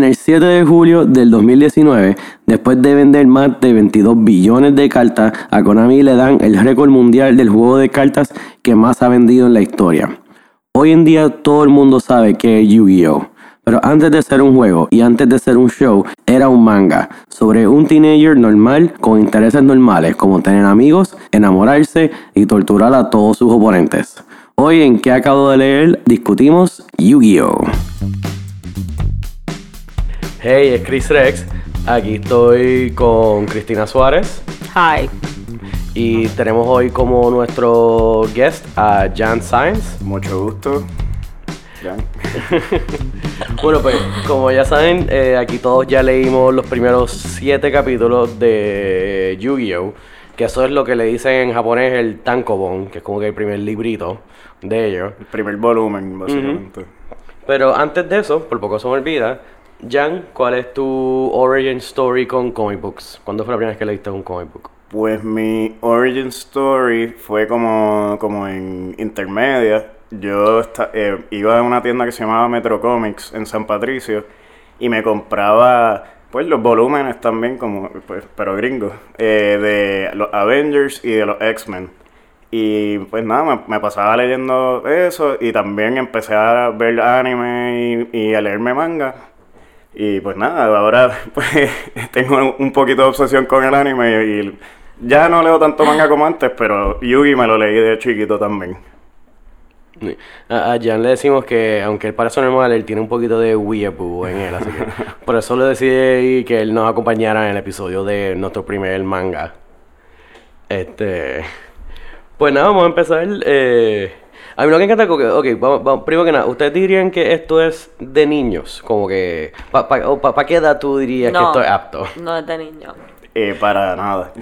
En el 7 de julio del 2019, después de vender más de 22 billones de cartas, a Konami le dan el récord mundial del juego de cartas que más ha vendido en la historia. Hoy en día todo el mundo sabe que es Yu-Gi-Oh! Pero antes de ser un juego y antes de ser un show, era un manga sobre un teenager normal con intereses normales como tener amigos, enamorarse y torturar a todos sus oponentes. Hoy en que acabo de leer discutimos Yu-Gi-Oh! Hey, es Chris Rex. Aquí estoy con Cristina Suárez. Hi. Y tenemos hoy como nuestro guest a Jan Sainz. Mucho gusto. bueno, pues como ya saben, eh, aquí todos ya leímos los primeros siete capítulos de Yu-Gi-Oh! Que eso es lo que le dicen en japonés el tankobon, que es como que el primer librito de ellos. El primer volumen, básicamente. Pero antes de eso, por poco se me olvida, Jan, ¿cuál es tu origin story con comic books? ¿Cuándo fue la primera vez que leíste un comic book? Pues mi origin story fue como, como en intermedia. Yo eh, iba a una tienda que se llamaba Metro Comics en San Patricio y me compraba pues los volúmenes también, como pues, pero gringos, eh, de los Avengers y de los X-Men. Y pues nada, me, pasaba leyendo eso y también empecé a ver anime y, a leerme manga. Y pues nada, ahora pues tengo un poquito de obsesión con el anime y, ya no leo tanto manga como antes, pero Yugi me lo leí de chiquito también. A, Jan le decimos que, aunque él parece normal, él tiene un poquito de weeaboo en él, así que por eso le decidí que él nos acompañara en el episodio de nuestro primer manga. Este. Pues nada, vamos a empezar. Eh, a mí lo que encanta es que, ok, vamos, primero que nada, ¿ustedes dirían que esto es de niños? Como que, ¿para pa, qué edad tú dirías que esto es apto? No es de niños. Eh, para nada.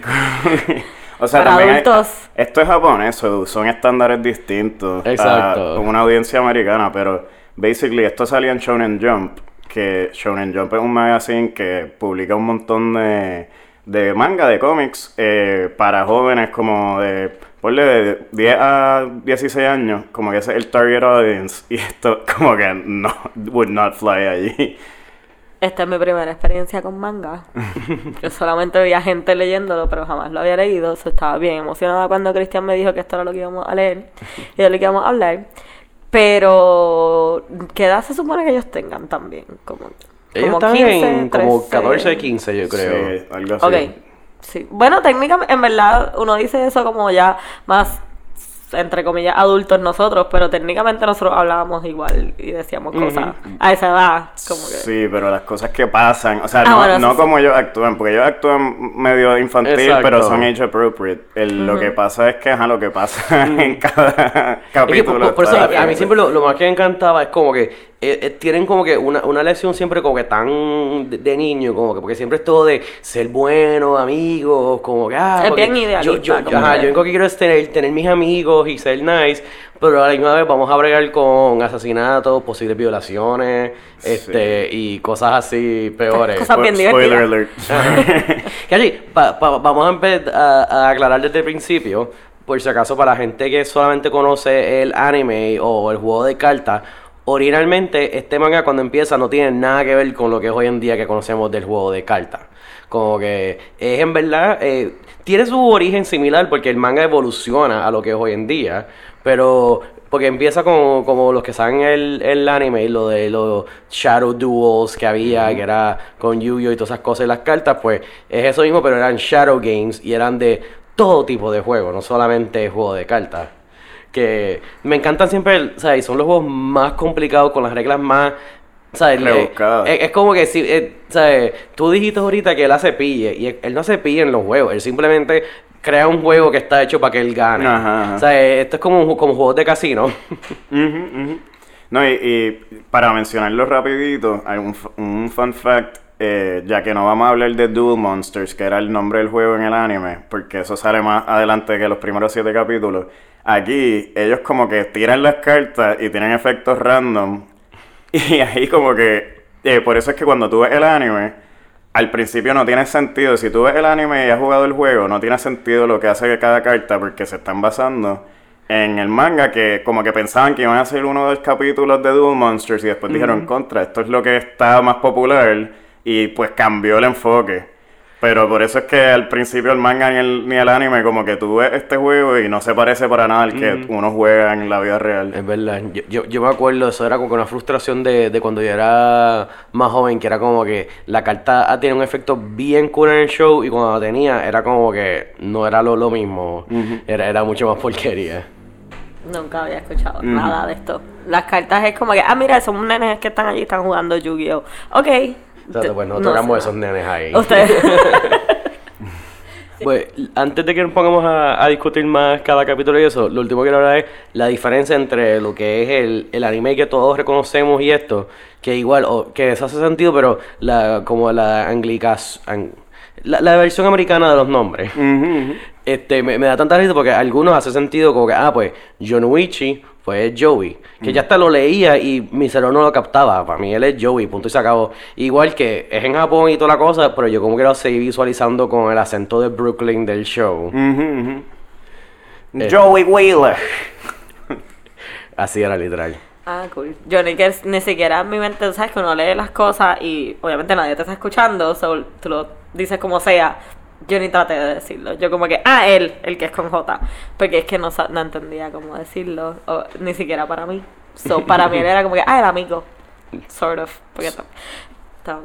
o sea, también adultos. esto es japonés, son estándares distintos Exacto. a una audiencia americana, pero basically esto salía en Shonen Jump, que Shonen Jump es un magazine que publica un montón de, de manga, de cómics, eh, para jóvenes como de ponle de 10 a 16 años, como que ese es el target audience, y esto como que no, would not fly allí. Esta es mi primera experiencia con manga. Yo solamente veía gente leyéndolo, pero jamás lo había leído. estaba bien emocionada cuando Cristian me dijo que esto era lo que íbamos a leer y de lo que íbamos a hablar. Pero, ¿qué edad se supone que ellos tengan también? Como, ellos como están como 14, 15, yo creo. Sí, algo así. Okay. Sí. Bueno, técnicamente, en verdad, uno dice eso como ya más entre comillas, adultos nosotros, pero técnicamente nosotros hablábamos igual y decíamos cosas a esa edad. Como que... Sí, pero las cosas que pasan, o sea, ah, no, como ellos actúan, porque ellos actúan medio infantil, pero son age appropriate. lo que pasa es que, ajá, lo que pasa en cada capítulo. por, eso a, mí siempre lo, lo, más que me encantaba es como que eh, eh, tienen como que una, una lección siempre como que tan de, niño, como que porque siempre es todo de ser bueno, amigos, como que ah, es bien idealista. Yo, yo, yo, ajá, yo que quiero es tener, tener mis amigos y ser nice, pero a la misma vez vamos a bregar con asesinatos, posibles violaciones, este, y cosas así peores. Cosas bien Spoiler alert. vamos a, a aclarar desde el principio, por si acaso para la gente que solamente conoce el anime o el juego de cartas originalmente este manga cuando empieza no tiene nada que ver con lo que es hoy en día que conocemos del juego de cartas. Como que es en verdad, eh, tiene su origen similar porque el manga evoluciona a lo que es hoy en día, pero porque empieza como, como los que saben el, el anime, lo de los Shadow Duels que había, que era con Yu-Gi-Oh! y todas esas cosas y las cartas, pues es eso mismo, pero eran Shadow Games y eran de todo tipo de juegos, no solamente juego de cartas que me encantan siempre, o sea, y son los juegos más complicados con las reglas más ¿sabes? es, como que si, eh, ¿sabes? Tú dijiste ahorita que él hace pille y él no hace pille en los juegos, él simplemente crea un juego que está hecho para que él gane. O sea, esto es como, como juegos de casino. No, y, para mencionarlo rapidito, hay un, un fun fact, eh, ya que no vamos a hablar de Duel Monsters, que era el nombre del juego en el anime, porque eso sale más adelante que los primeros siete capítulos. Aquí ellos como que tiran las cartas y tienen efectos random. Y ahí como que... Eh, por eso es que cuando tú ves el anime, al principio no tiene sentido. Si tú ves el anime y has jugado el juego, no tiene sentido lo que hace cada carta porque se están basando en el manga que como que pensaban que iban a hacer uno de los capítulos de Duel Monsters y después dijeron contra, esto es lo que está más popular y pues cambió el enfoque. Pero por eso es que al principio el manga ni el, ni el anime como que tú ves este juego y no se parece para nada al que uno juega en la vida real. Es verdad, yo, yo, yo me acuerdo, eso era como que una frustración de, de cuando yo era más joven, que era como que la carta ah, tiene un efecto bien cool en el show y cuando la tenía era como que no era lo, lo mismo, era, era mucho más porquería. Nunca había escuchado nada de esto. Las cartas es como que, ah, mira, son nenes que están allí, están jugando Yu-Gi-Oh! Ok. Sea, pues nosotros No éramos sé esos nenes ahí. Ustedes. Pues antes de que nos pongamos a, a discutir más cada capítulo y eso, lo último que quiero hablar es la diferencia entre lo que es el, el anime que todos reconocemos y esto, que igual, o, que eso hace sentido, pero la como la anglicas... an- la, la versión americana de los nombres. Este, me, me da tanta risa porque algunos hace sentido como que, ah, pues, Yonuichi, pues es Joey. Que ya hasta lo leía y mi cerebro no lo captaba. Para mí él es Joey, punto y se acabó. Igual que es en Japón y toda la cosa, pero yo como que lo seguí visualizando con el acento de Brooklyn del show. Eh. Joey Wheeler. Así era literal. Ah, cool. Yo ni, que, ni siquiera en mi mente, tú sabes que uno lee las cosas y obviamente nadie te está escuchando, so, tú lo dices como sea. Yo ni traté de decirlo. Yo como que, ah, él, el que es con J. Porque es que no, sa- no entendía cómo decirlo, o, ni siquiera para mí. So, para mí él era como que, ah, el amigo. Sort of. Porque estaba,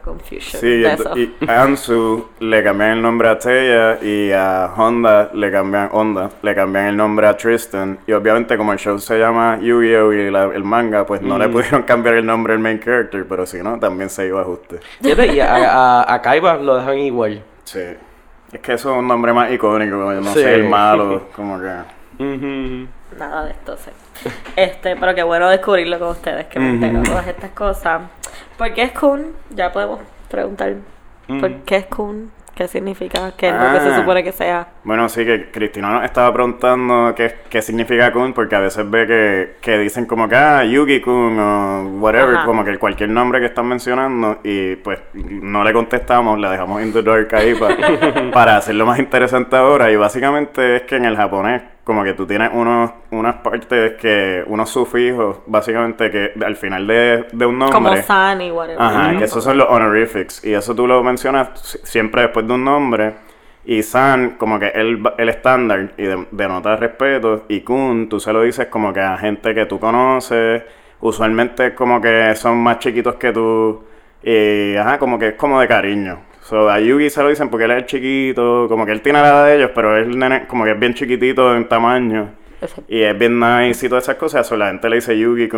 confusion Sí, de ent- eso. y a Ansu le cambian el nombre a Teiya y a Honda le cambian Honda, le cambian el nombre a Tristan y obviamente como el show se llama Yu-Gi-Oh y la- el manga, pues no le pudieron cambiar el nombre al main character, pero si no también se iba a ajuste. Y a, a, a Kaiba lo dejan igual. Sí. Es que eso es un nombre más icónico, como yo no Sí. sé, el malo, como que Nada de esto sé. Este, pero qué bueno descubrirlo con ustedes, que me entero de todas estas cosas. ¿Por qué es Kun? Ya podemos preguntar. ¿Por qué es Kun? ¿Qué significa? ¿Qué es lo que se Ah. supone que sea? Bueno, sí, que Cristina nos estaba preguntando qué, qué significa Kun, porque a veces ve que, que dicen como que, ah, Yugi-kun o whatever, Ajá. como que cualquier nombre que están mencionando, y pues no le contestamos, la dejamos in the dark ahí pa- para hacerlo más interesante ahora, y básicamente es que en el japonés, como que tú tienes unos, unas partes que, unos sufijos, básicamente que al final de, de un nombre... Como San y whatever. Ajá, que esos son los honorifics. Y eso tú lo mencionas si- siempre después de un nombre. Y San, como que el, el estándar y de- denota respeto. Y Kun, tú se lo dices como que a gente que tú conoces. Usualmente como que son más chiquitos que tú. Y ajá, como que es como de cariño. So, a Yugi se lo dicen porque él es el chiquito. Como que él tiene la edad de ellos, pero es el nene como que es bien chiquitito en tamaño. Y es bien nice y todas esas cosas. So, la gente le dice Yugi.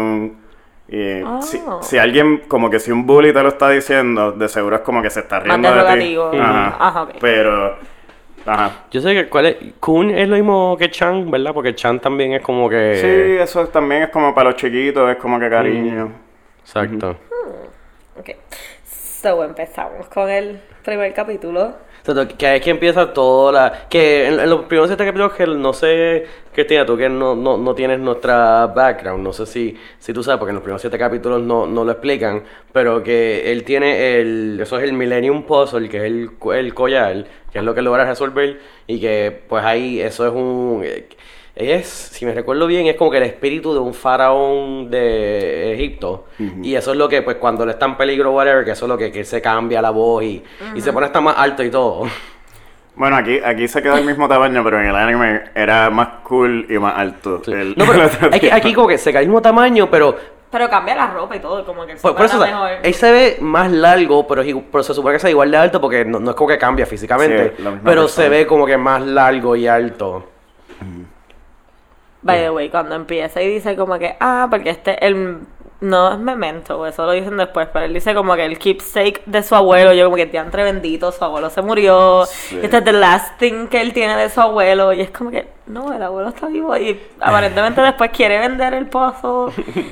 Y Oh. si, si alguien, como que si un bully te lo está diciendo, de seguro es como que se está riendo de ti. Ajá. Ajá, ok. Pero, ajá. Yo sé que cuál es. Kun es lo mismo que Chan, ¿verdad? Porque Chan también es como que. Sí, eso también es como para los chiquitos, es como que cariño. Exacto. Ok. So, empezamos con el primer capítulo. Que es que empieza toda la... Que en, en los primeros siete capítulos que no sé, Cristina, tú que no, no, no tienes nuestra background, no sé si, si tú sabes, porque en los primeros siete capítulos no, no lo explican, pero que él tiene el... Eso es el Millennium Puzzle, que es el, el collar, que es lo que logra resolver, y que pues ahí eso es un... Es, si me recuerdo bien, es como que el espíritu de un faraón de Egipto. Y eso es lo que, pues, cuando él está en peligro, whatever, que eso es lo que, que se cambia la voz y, y se pone hasta más alto y todo. Bueno, aquí, aquí se queda el mismo tamaño, pero en el anime era más cool y más alto. El- No, pero el aquí como que se cae el mismo tamaño, pero Pero cambia la ropa y todo, como que él se por, por eso o para sea, mejor. él se ve más largo, pero, pero se supone que sea igual de alto porque no, no es como que cambia físicamente, Sí, pero persona. se ve como que más largo y alto. By the way, cuando empieza y dice como que, ah, porque este, el, no es memento, eso lo dicen después, pero él dice como que el keepsake de su abuelo, yo como que entre bendito, su abuelo se murió, este es the last thing que él tiene de su abuelo, y es como que, no, el abuelo está vivo, y aparentemente después quiere vender el pozo,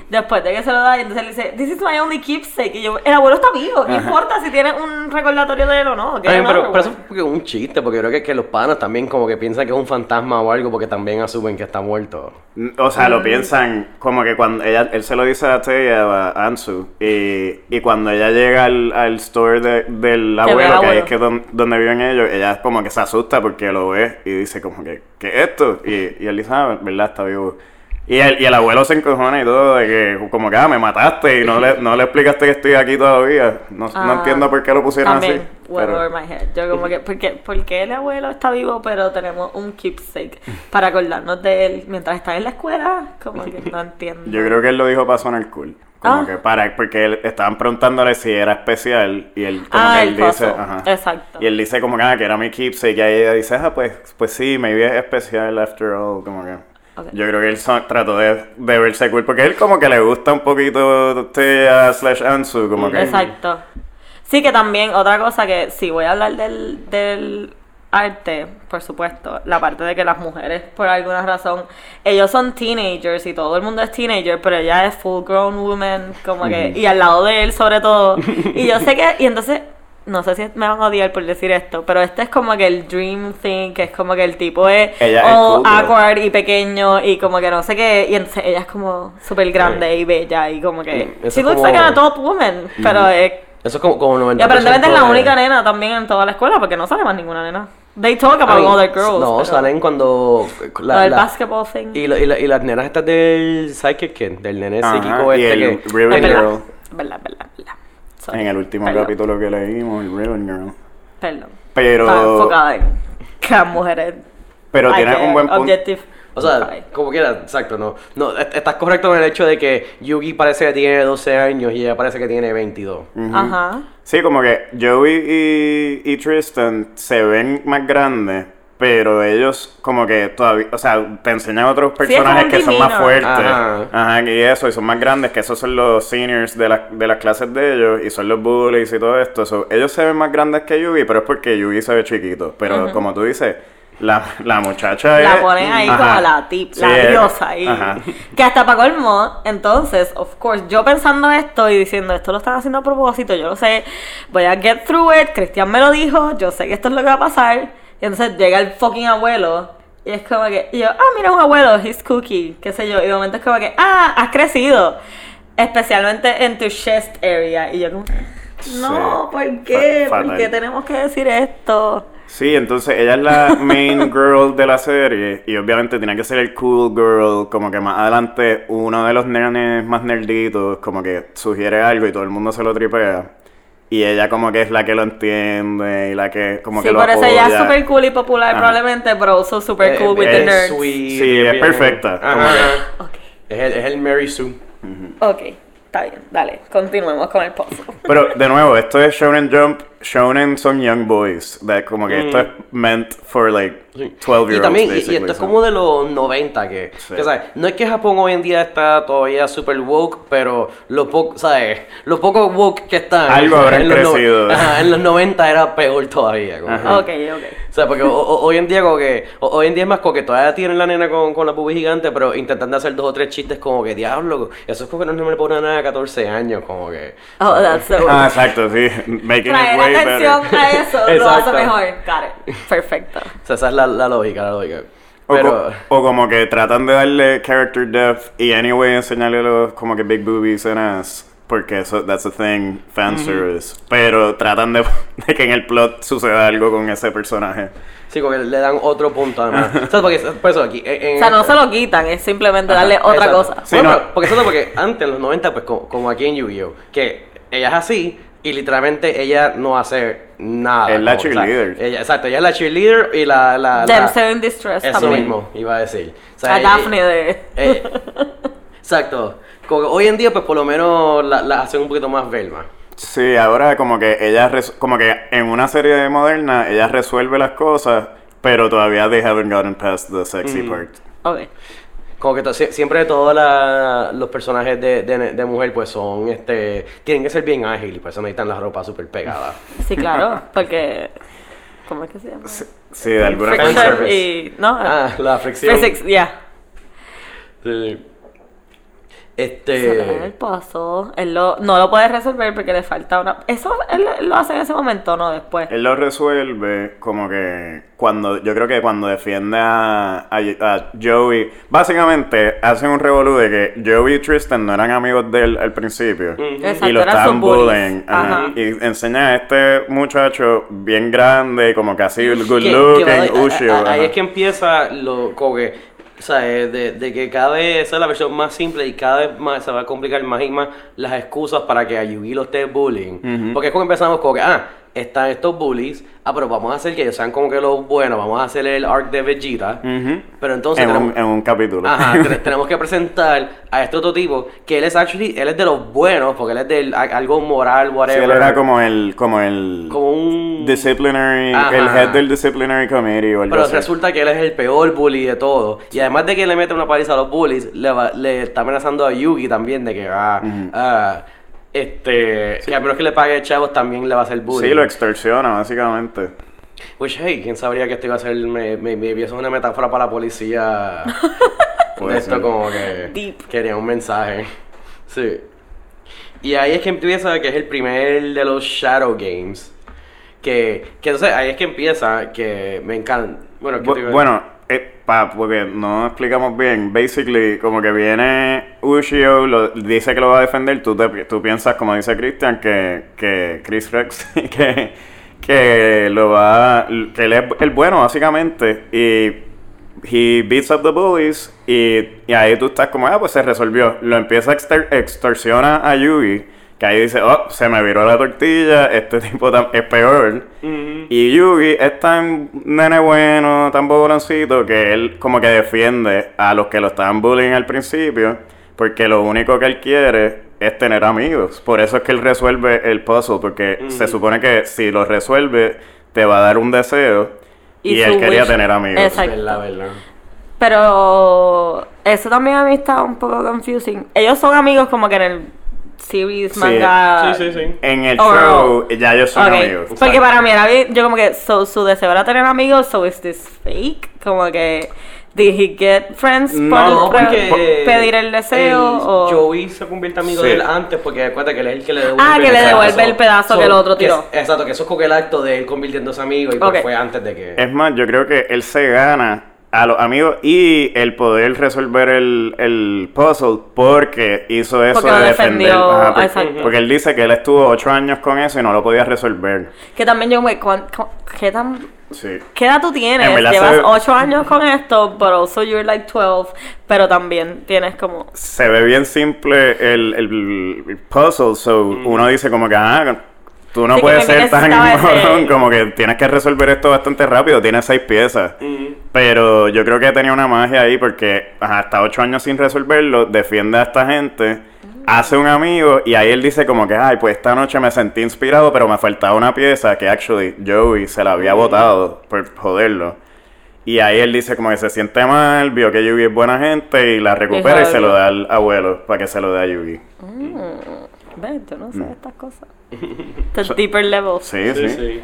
después de que se lo da, y entonces él dice, this is my only keepsake, y yo, el abuelo está vivo, ¿qué importa si tiene un recordatorio de él o no? Ay, pero, eso es es un chiste, porque creo que, que los panas también como que piensan que es un fantasma o algo porque también asumen que está muerto. O sea, lo piensan como que cuando ella, él se lo dice a Teiya, a Ansu, y, y cuando ella llega al, al store de- del abuelo, que ahí es que don- donde viven ellos, ella como que se asusta porque lo ve y dice como que, ¿qué es esto? Muerto. Y, y él dice, ah, verdad, está vivo. Y el, y el abuelo se encojona y todo, de que como que, ah, me mataste y no le, no le explicaste que estoy aquí todavía. No, no Ah, entiendo por qué lo pusieron También, así. well pero- over my head. Yo como que, ¿por qué, por qué el abuelo está vivo pero tenemos un keepsake para acordarnos de él mientras está en la escuela? Como que no entiendo. Yo creo que él lo dijo para sonar cool. Como Ah. que para, porque él, estaban preguntándole si era especial y él como Ah, que el él dice, ajá. Exacto. Y él dice como que, ah, que era mi keepsake y ahí ella dice, ah, pues, pues sí, maybe es especial after all, como que. Yo creo que él trató de, de verse cool porque él como que le gusta un poquito Tea slash Ansu, como que. Exacto. Sí, que también otra cosa que si voy a hablar del, del arte, por supuesto, la parte de que las mujeres, por alguna razón, ellos son teenagers y todo el mundo es teenager, pero ella es full grown woman, como que, y al lado de él sobre todo. Y yo sé que, y entonces, no sé si me van a odiar por decir esto, pero este es como que el dream thing, que es como que el tipo es all cool, awkward y pequeño y como que no sé qué, y entonces ella es como súper grande y bella y como que... Eso She looks como- like a top woman, pero es... Eso es como, como 90%. Y aparentemente es la única nena también en toda la escuela porque no sale más ninguna nena. They talk I about mean, other girls. No, pero- salen cuando. Lo La, del la- basketball thing. y, lo- y, la- y las nenas estas del Psychic Kid, del nene Ajá, psíquico y este el que. Ribbon verdad, Girl. verdad, verdad, verdad. Sorry. En el último Perdón, capítulo que leímos, el Ribbon Girl. Perdón. Pero- Estaba enfocada en que las mujeres. Pero tiene un buen punto. objective- O sea, Okay. como quiera, exacto, no. No, est- estás correcto en el hecho de que Yugi parece que tiene 12 años y ella parece que tiene 22. Ujú. Ajá. Sí, como que Joey y, y Tristan se ven más grandes, pero ellos como que todavía, o sea, te enseñan otros personajes que son más fuertes. Ajá. Ajá, y eso, y son más grandes, que esos son los seniors de, la- de las clases de ellos, y son los bullies y todo esto. So, ellos se ven más grandes que Yugi, pero es porque Yugi se ve chiquito. Pero como tú dices, la, la muchacha La es- ponen ahí Ajá. como la tip, la diosa ahí. Ajá. Que hasta para colmo, entonces, of course, yo pensando esto y diciendo esto lo están haciendo a propósito, yo lo sé, voy a get through it, Cristian me lo dijo, yo sé que esto es lo que va a pasar. Y entonces llega el fucking abuelo y es como que, y yo, ah, mira un abuelo, he's cookie, qué sé yo. Y de momento es como que, ah, has crecido. Especialmente en tu chest area. Y yo como, no, Sí. ¿por qué? Fa- ¿Por qué tenemos que decir esto? Sí, entonces ella es la main girl de la serie y obviamente tiene que ser el cool girl, como que más adelante uno de los nenes más nerditos como que sugiere algo y todo el mundo se lo tripea y ella como que es la que lo entiende y la que como sí, que lo por eso ella es super cool y popular Ajá. probablemente, pero also super cool with Eh, the es nerds. sweet, Sí, es bien- perfecta, Ajá, como que- ajá. Ok, Es el, es el Mary Sue. ok, está bien, dale, continuemos con el pozo. Pero de nuevo, esto es Shonen Jump, Shonen son young boys, de, como que esto es meant for like Mm. Sí. 12 year Y olds también, y- y, esto es como de los 90 que, Sí. que, ¿sabes? No es que Japón hoy en día está todavía super woke, pero lo poco, ¿sabes? Lo poco woke que están. Algo habrán en los no- crecido. Ajá, en los 90 era peor todavía. como Ajá. Ok, ok. O sea, porque o- o- hoy en día como que, o- hoy en día es más como que todavía tienen la nena con, con la pubi gigante, pero intentando hacer dos o tres chistes como que, diablo, eso es como que no me pone nada de 14 años, como que... Oh, that's so Ah, exacto, sí, making it way atención better. a eso lo hace mejor. Got it. Perfecto. O sea, esa es la, la lógica, la lógica. O, Pero... co- o como que tratan de darle character depth y anyway enseñarle los como que big boobies and ass. Porque eso, that's a thing, fan service. Pero tratan de, de que en el plot suceda algo con ese personaje. Sí, como que le dan otro punto además. o sea, porque, por eso aquí... en- O sea, no se lo quitan, es simplemente darle Ajá, otra exacto. cosa. Sí, Bueno, no. pero- porque eso es porque antes, en los 90, pues como, como aquí en Yu-Gi-Oh! Que ella es así y literalmente ella no hace nada. Es la como, o sea, cheerleader. ella, exacto, ella es la cheerleader y la... la, la- Damsel in Distress eso también. mismo, iba a decir. O sea, A ella- Daphne de... eh, exacto. Como que hoy en día, pues por lo menos la, la hacen un poquito más Velma. Sí, ahora como que ella, como que en una serie moderna, ella resuelve las cosas, pero todavía they haven't gotten past the sexy part. Ok. Como que siempre todos la- los personajes de, de, de mujer pues son, este, tienen que ser bien ágiles, por eso necesitan la ropa súper pegada. Sí, claro, porque... ¿Cómo es que se llama? Sí, de alguna y... No, Ah, la fricción. physics, yeah. Sí. Le da el Este. paso. Él lo, no lo puede resolver porque le falta una. Eso él lo hace en ese momento, no después. Él lo resuelve como que cuando, yo creo que cuando defiende a, a, a Joey, básicamente hacen un revolú de que Joey y Tristan no eran amigos de él al principio. Exacto, y lo estaban bullying. ajá. Ajá. Y enseña a este muchacho bien grande, como que así good looking, Ahí es que empieza lo como que, o sea, eh, de, de que cada vez esa es la versión más simple y cada vez más se va a complicar más y más las excusas para que a Yugi lo esté bullying. Porque es como empezamos como que, ah, están estos bullies, ah, pero vamos a hacer que ellos sean como que los buenos, vamos a hacer el arc de Vegeta, Ujú. pero entonces en, tenemos, un, en un capítulo. Ajá, te- tenemos que presentar a este otro tipo que él es actually, él es de los buenos, porque él es de algo moral, Sí, whatever. él era como el, como el como un disciplinary, Ajá. el head del disciplinary committee o algo Pero así. resulta que él es el peor bully de todos. Y además de que le mete una paliza a los bullies, le, va- le está amenazando a Yugi también de que, ah, ah, este, que a menos que le pague chavos también le va a hacer bullying. Sí, lo extorsiona, básicamente. Which, hey, quién sabría que esto iba a ser, me, me, me- eso es una metáfora para la policía. De esto ser. como que Deep. quería un mensaje. Sí. Y ahí es que empieza, que es el primer de los Shadow Games. Que, que entonces ahí es que empieza, que me encanta. Bueno, ¿qué te iba Bu- bueno, eh, pa, porque no explicamos bien. Basically, como que viene Ushio, dice que lo va a defender. Tú, te, tú piensas, como dice Christian, que, que Chris Rex, que, que lo va. que él es el bueno, básicamente. Y. He beats up the bullies. Y, y ahí tú estás como, ah, pues se resolvió. Lo empieza a extor- extorsiona a Yugi. Que ahí dice, oh, se me viró la tortilla. Este tipo es peor. Y Yugi es tan nene bueno, tan bobroncito, que él como que defiende a los que lo estaban bullying al principio, porque lo único que él quiere es tener amigos. Por eso es que él resuelve el puzzle, porque se supone que si lo resuelve, te va a dar un deseo. Y, Y él quería wish- tener amigos. Exacto. Verdad, verdad. Pero eso también a mí está un poco confusing. Ellos son amigos como que en el series, manga. Sí, sí, sí. En el Oh, show, ya ellos son Ok, amigos. Porque para mí era bien, yo como que, so, su deseo era tener amigos, so is this fake? Como que, did he get friends No, por, porque por pedir el deseo? el o... Joey se convierte amigo Sí. de él antes porque acuérdate que él es el que le devuelve Ah, que le devuelve el pedazo que el otro que tiró. es- exacto, que eso es como que el acto de él convirtiéndose amigo y pues Ok. fue antes de que... Es más, yo creo que él se gana a los amigos y el poder resolver el, el puzzle porque hizo eso Porque de defender. defendió, Ajá, por- exacto. porque él dice que él estuvo ocho años con eso y no lo podía resolver. Que también yo como que, ¿cuán- cu- ¿qué tan... Sí. ¿Qué edad tú tienes? Llevas se ve- 8 años con esto, but also you're like 12, pero también tienes como... Se ve bien simple el, el- el puzzle, so uno dice como que, ah, tú no puedes ser tan morón, como que tienes que resolver esto bastante rápido, tienes seis piezas. Pero yo creo que tenía una magia ahí porque hasta ocho años sin resolverlo, defiende a esta gente, hace un amigo y ahí él dice como que, ay, pues esta noche me sentí inspirado, pero me faltaba una pieza que actually Joey se la había botado por joderlo. Y ahí él dice como que se siente mal, vio que Yugi es buena gente y la recupera y se lo da al abuelo para que se lo dé a Yugi. Ves, yo no sé estas cosas. The deeper levels. Sí, sí. Sí, sí.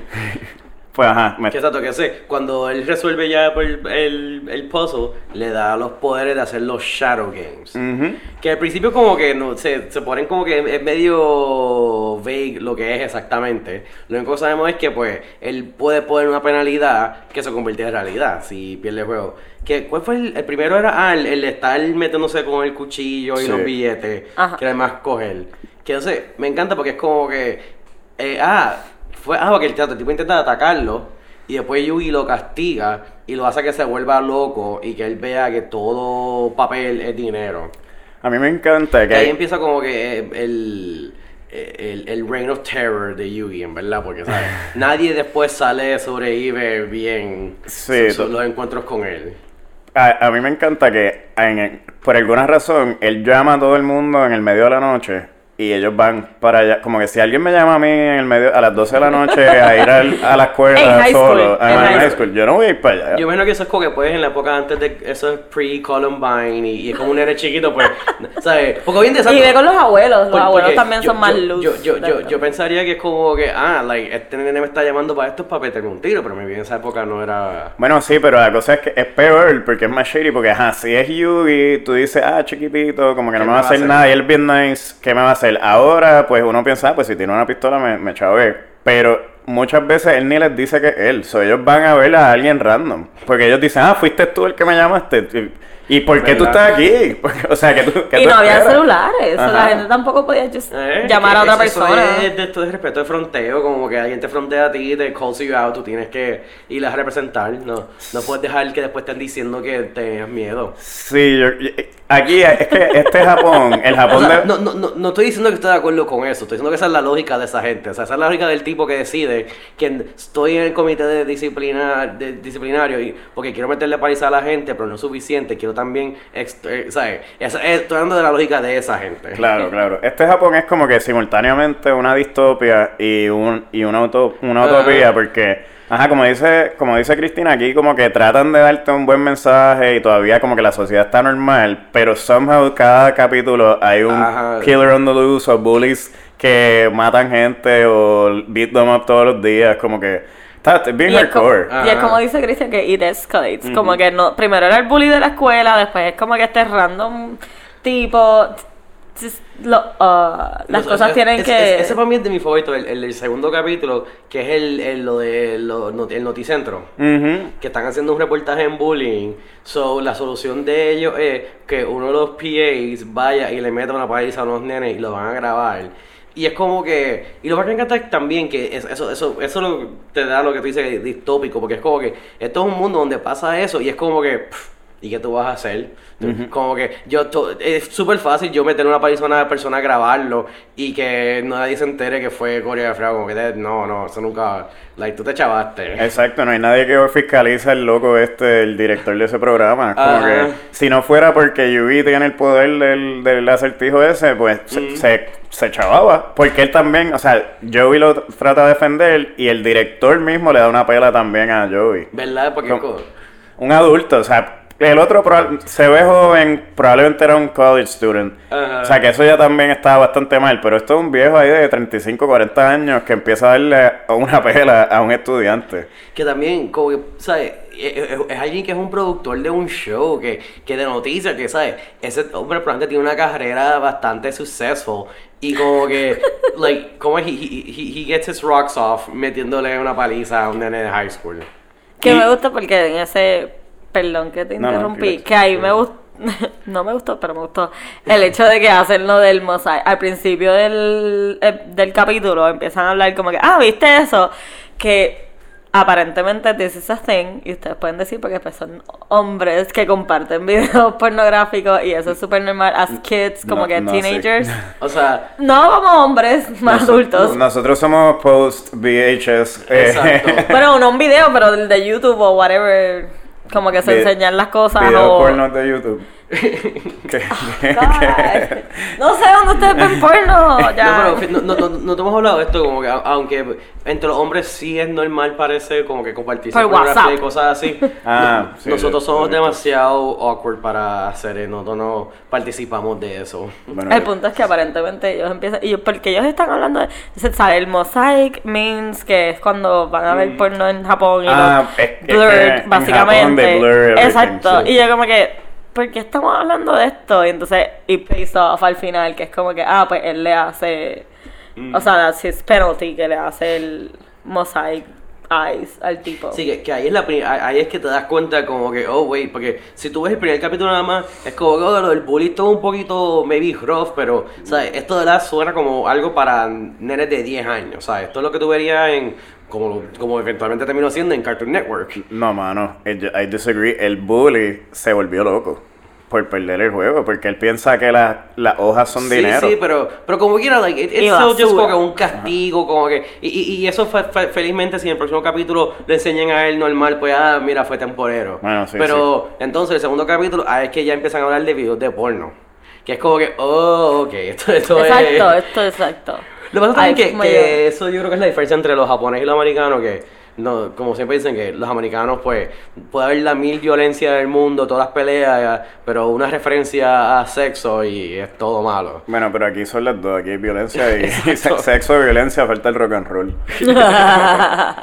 Pues ajá, me- Que exacto, que sé, cuando él resuelve ya el, el, el puzzle, le da los poderes de hacer los Shadow Games. Ujú. Que al principio como que no, se, se ponen como que es medio vague lo que es exactamente. Lo único que sabemos es que pues él puede poner una penalidad que se convierte en realidad si pierde el juego. Que, ¿Cuál fue el, el primero? Era ah, el, el estar metiéndose con el cuchillo y Sí. los billetes, Ajá. que además coger. Que no sé, me encanta porque es como que, eh, ah, fue, ah, porque el, teatro, el tipo intenta atacarlo y después Yugi lo castiga y lo hace que se vuelva loco y que él vea que todo papel es dinero. a mí me encanta Que ahí que... empieza como que eh, el, el, el Reign of Terror de Yugi, en verdad, porque ¿sabes? nadie después sale, sobrevive bien Sí, su- su- to- los encuentros con él. A, a mí me encanta que en- por alguna razón él llama a todo el mundo en el medio de la noche y ellos van para allá. Como que si alguien me llama a mí en el medio, a las 12 de la noche a ir al- a la escuela En solo, school, en high high school, yo no voy a ir para allá. Yo imagino que eso es como que pues en la época antes de eso es pre-Columbine y, y es como un nene chiquito, pues, ¿sabes? Porque hoy en día Y ve con los abuelos, los Por- abuelos también yo- son más yo- luz. Yo, yo, yo, yo pensaría que es como que, ah, like, este nene me está llamando para esto es para meterme un tiro, pero me vi en esa época no era. Bueno, sí, pero la cosa es que es peor porque es más shady. Porque, ajá, si es Yugi, tú dices, ah, chiquitito, como que no ¿Qué me va a hacer nada y él bien nice, ¿qué me va a hacer? Ahora, pues uno piensa, ah, pues si tiene una pistola me, me chavé. Pero muchas veces él ni les dice que es él. So, ellos van a ver a alguien random. Porque ellos dicen, ah, fuiste tú el que me llamaste. Y- ¿Y por qué tú estás aquí? Porque, o sea, que tú. que Y tú no había esperas? celulares, o Ajá. la gente tampoco podía just Eh, llamar a otra eso- persona. Eso es de, esto de respeto de fronteo, como que alguien te frontea a ti, te calls you out, tú tienes que ir a representar. No, no puedes dejar que después estén diciendo que tengas miedo. Sí, yo- aquí es que este Japón, el O Japón sea, de. no, no, no, no estoy diciendo que estoy de acuerdo con eso, estoy diciendo que esa es la lógica de esa gente. O sea, esa es la lógica del tipo que decide que estoy en el comité de, disciplina, de disciplinario y porque quiero meterle paliza a la gente, pero no es suficiente, quiero también, eh, ¿sabes? Estoy hablando de la lógica de esa gente. Claro, claro. Este Japón es como que simultáneamente una distopia y, un, y una, uto- una utopía porque, ajá, como dice, como dice Cristina, aquí como que tratan de darte un buen mensaje y todavía como que la sociedad está normal, pero somehow cada capítulo hay un Ajá. killer on the loose o bullies que matan gente o beat them up todos los días, como que está es bien Y es, como, hardcore. y es como dice Cristian que it escalates. Como que no, primero era el bully de la escuela, después es como que este random tipo. lo- uh, las No, cosas es- tienen es- que. es- ese para mí es de mi favorito, el, el, el segundo capítulo, que es el, el- lo de lo- not- el noticentro. Que están haciendo un reportaje en bullying. So, la solución de ellos es que uno de los PAs vaya y le meta una paliza a unos nenes y lo van a grabar. Y es como que. Y lo que me encanta es también que es- eso, eso, eso lo- te da lo que tú dices distópico, porque es como que esto es un mundo donde pasa eso y es como que. pff, ¿Y qué tú vas a hacer? Como que yo to- es súper fácil yo meter una paliza a una persona, grabarlo y que nadie se entere que fue coreografiado. Como que de- no, no, eso nunca. Like, tú te chavaste. Exacto, no hay nadie que fiscalice el loco este, el director de ese programa. Como Ajá. que si no fuera porque Yugi tiene el poder del, del acertijo ese, pues se, Mm. se, se chavaba. Porque él también, o sea, Joey lo trata de defender y el director mismo le da una pela también a Joey. ¿Verdad? Porque. Como- co- Un adulto, o sea, el otro se ve joven, probablemente era un college student. Ajá. O sea, que eso ya también estaba bastante mal, pero esto es un viejo ahí de 35, 40 años que empieza a darle una pela a un estudiante. Que también, como que, ¿sabes? Es, es- es alguien que es un productor de un show, que, que de noticias, que, ¿sabes? Ese hombre probablemente tiene una carrera bastante successful. Y como que, like, como he, he, he- he gets his rocks off metiéndole una paliza a un nene de high school. Que Y- me gusta porque en ese. Perdón que te No, no, interrumpí. que- ahí me gustó. no me gustó, pero me gustó. El hecho de que hacen lo del mosaic. Al principio del, eh, del capítulo empiezan a hablar como que, ah, ¿viste eso? Que aparentemente this is a thing. Y ustedes pueden decir porque pues son hombres que comparten videos pornográficos y eso es súper normal as kids, como No- que no sé. teenagers. O sea, No como hombres más adultos. Nosotros somos post VHS. eh, Exacto. Bueno, no un video, pero del de YouTube o whatever. Como que se enseñan las cosas Video o. porno de YouTube. Que- God. No sé dónde ustedes ven porno. Ya. no, pero no, no, no, no te hemos hablado de esto, como que aunque entre los hombres sí es normal, parece como que compartir Por pornografía y cosas así. Ah, no- sí, nosotros somos de- demasiado awkward para hacer eso, nosotros no participamos de eso. Bueno, El punto es que aparentemente ellos empiezan. Y yo- porque ellos están hablando de. se sabe, el mosaic means que es cuando van a ver porno en Japón y Mm. Ah, lo es- es que blurred, en Japón básicamente. they blur Exacto. sí. Y yo, como que. ¿Por qué estamos hablando de esto? Y entonces, y pays off al final, que es como que, ah, pues él le hace. Mm. O sea, that's his penalty, que le hace el mosaic eyes al tipo. Sí, que, que ahí es la ahí es que te das cuenta como que, oh, wait, porque si tú ves el primer capítulo nada más, es como que oh, lo del bully es todo un poquito, maybe rough, pero, ¿sabes? Esto de verdad suena como algo para nenes de 10 años, ¿sabes? Esto es lo que tú verías en, como, como eventualmente terminó siendo en Cartoon Network. No, mano, el- I disagree. El bully se volvió loco por perder el juego, porque él piensa que las las hojas son sí, dinero. Sí, pero, pero como quiera, like, it- Y it's still just como que un castigo, como que, y, y, y eso fe- fe- felizmente si en el próximo capítulo le enseñan a él normal, pues, ah, mira, fue temporero. Bueno, sí, pero entonces el segundo capítulo, ah, es que ya empiezan a hablar de videos de porno. Que es como que, oh, ok, esto, esto Exacto, es... esto exacto. Lo que pasa también que, que eso yo creo que es la diferencia entre los japoneses y los americanos, que no, como siempre dicen que los americanos pues puede haber la mil violencia del mundo, todas las peleas, pero una referencia a sexo y es todo malo. Bueno, pero aquí son las dos, aquí hay violencia y sexo, violencia, falta el rock and roll.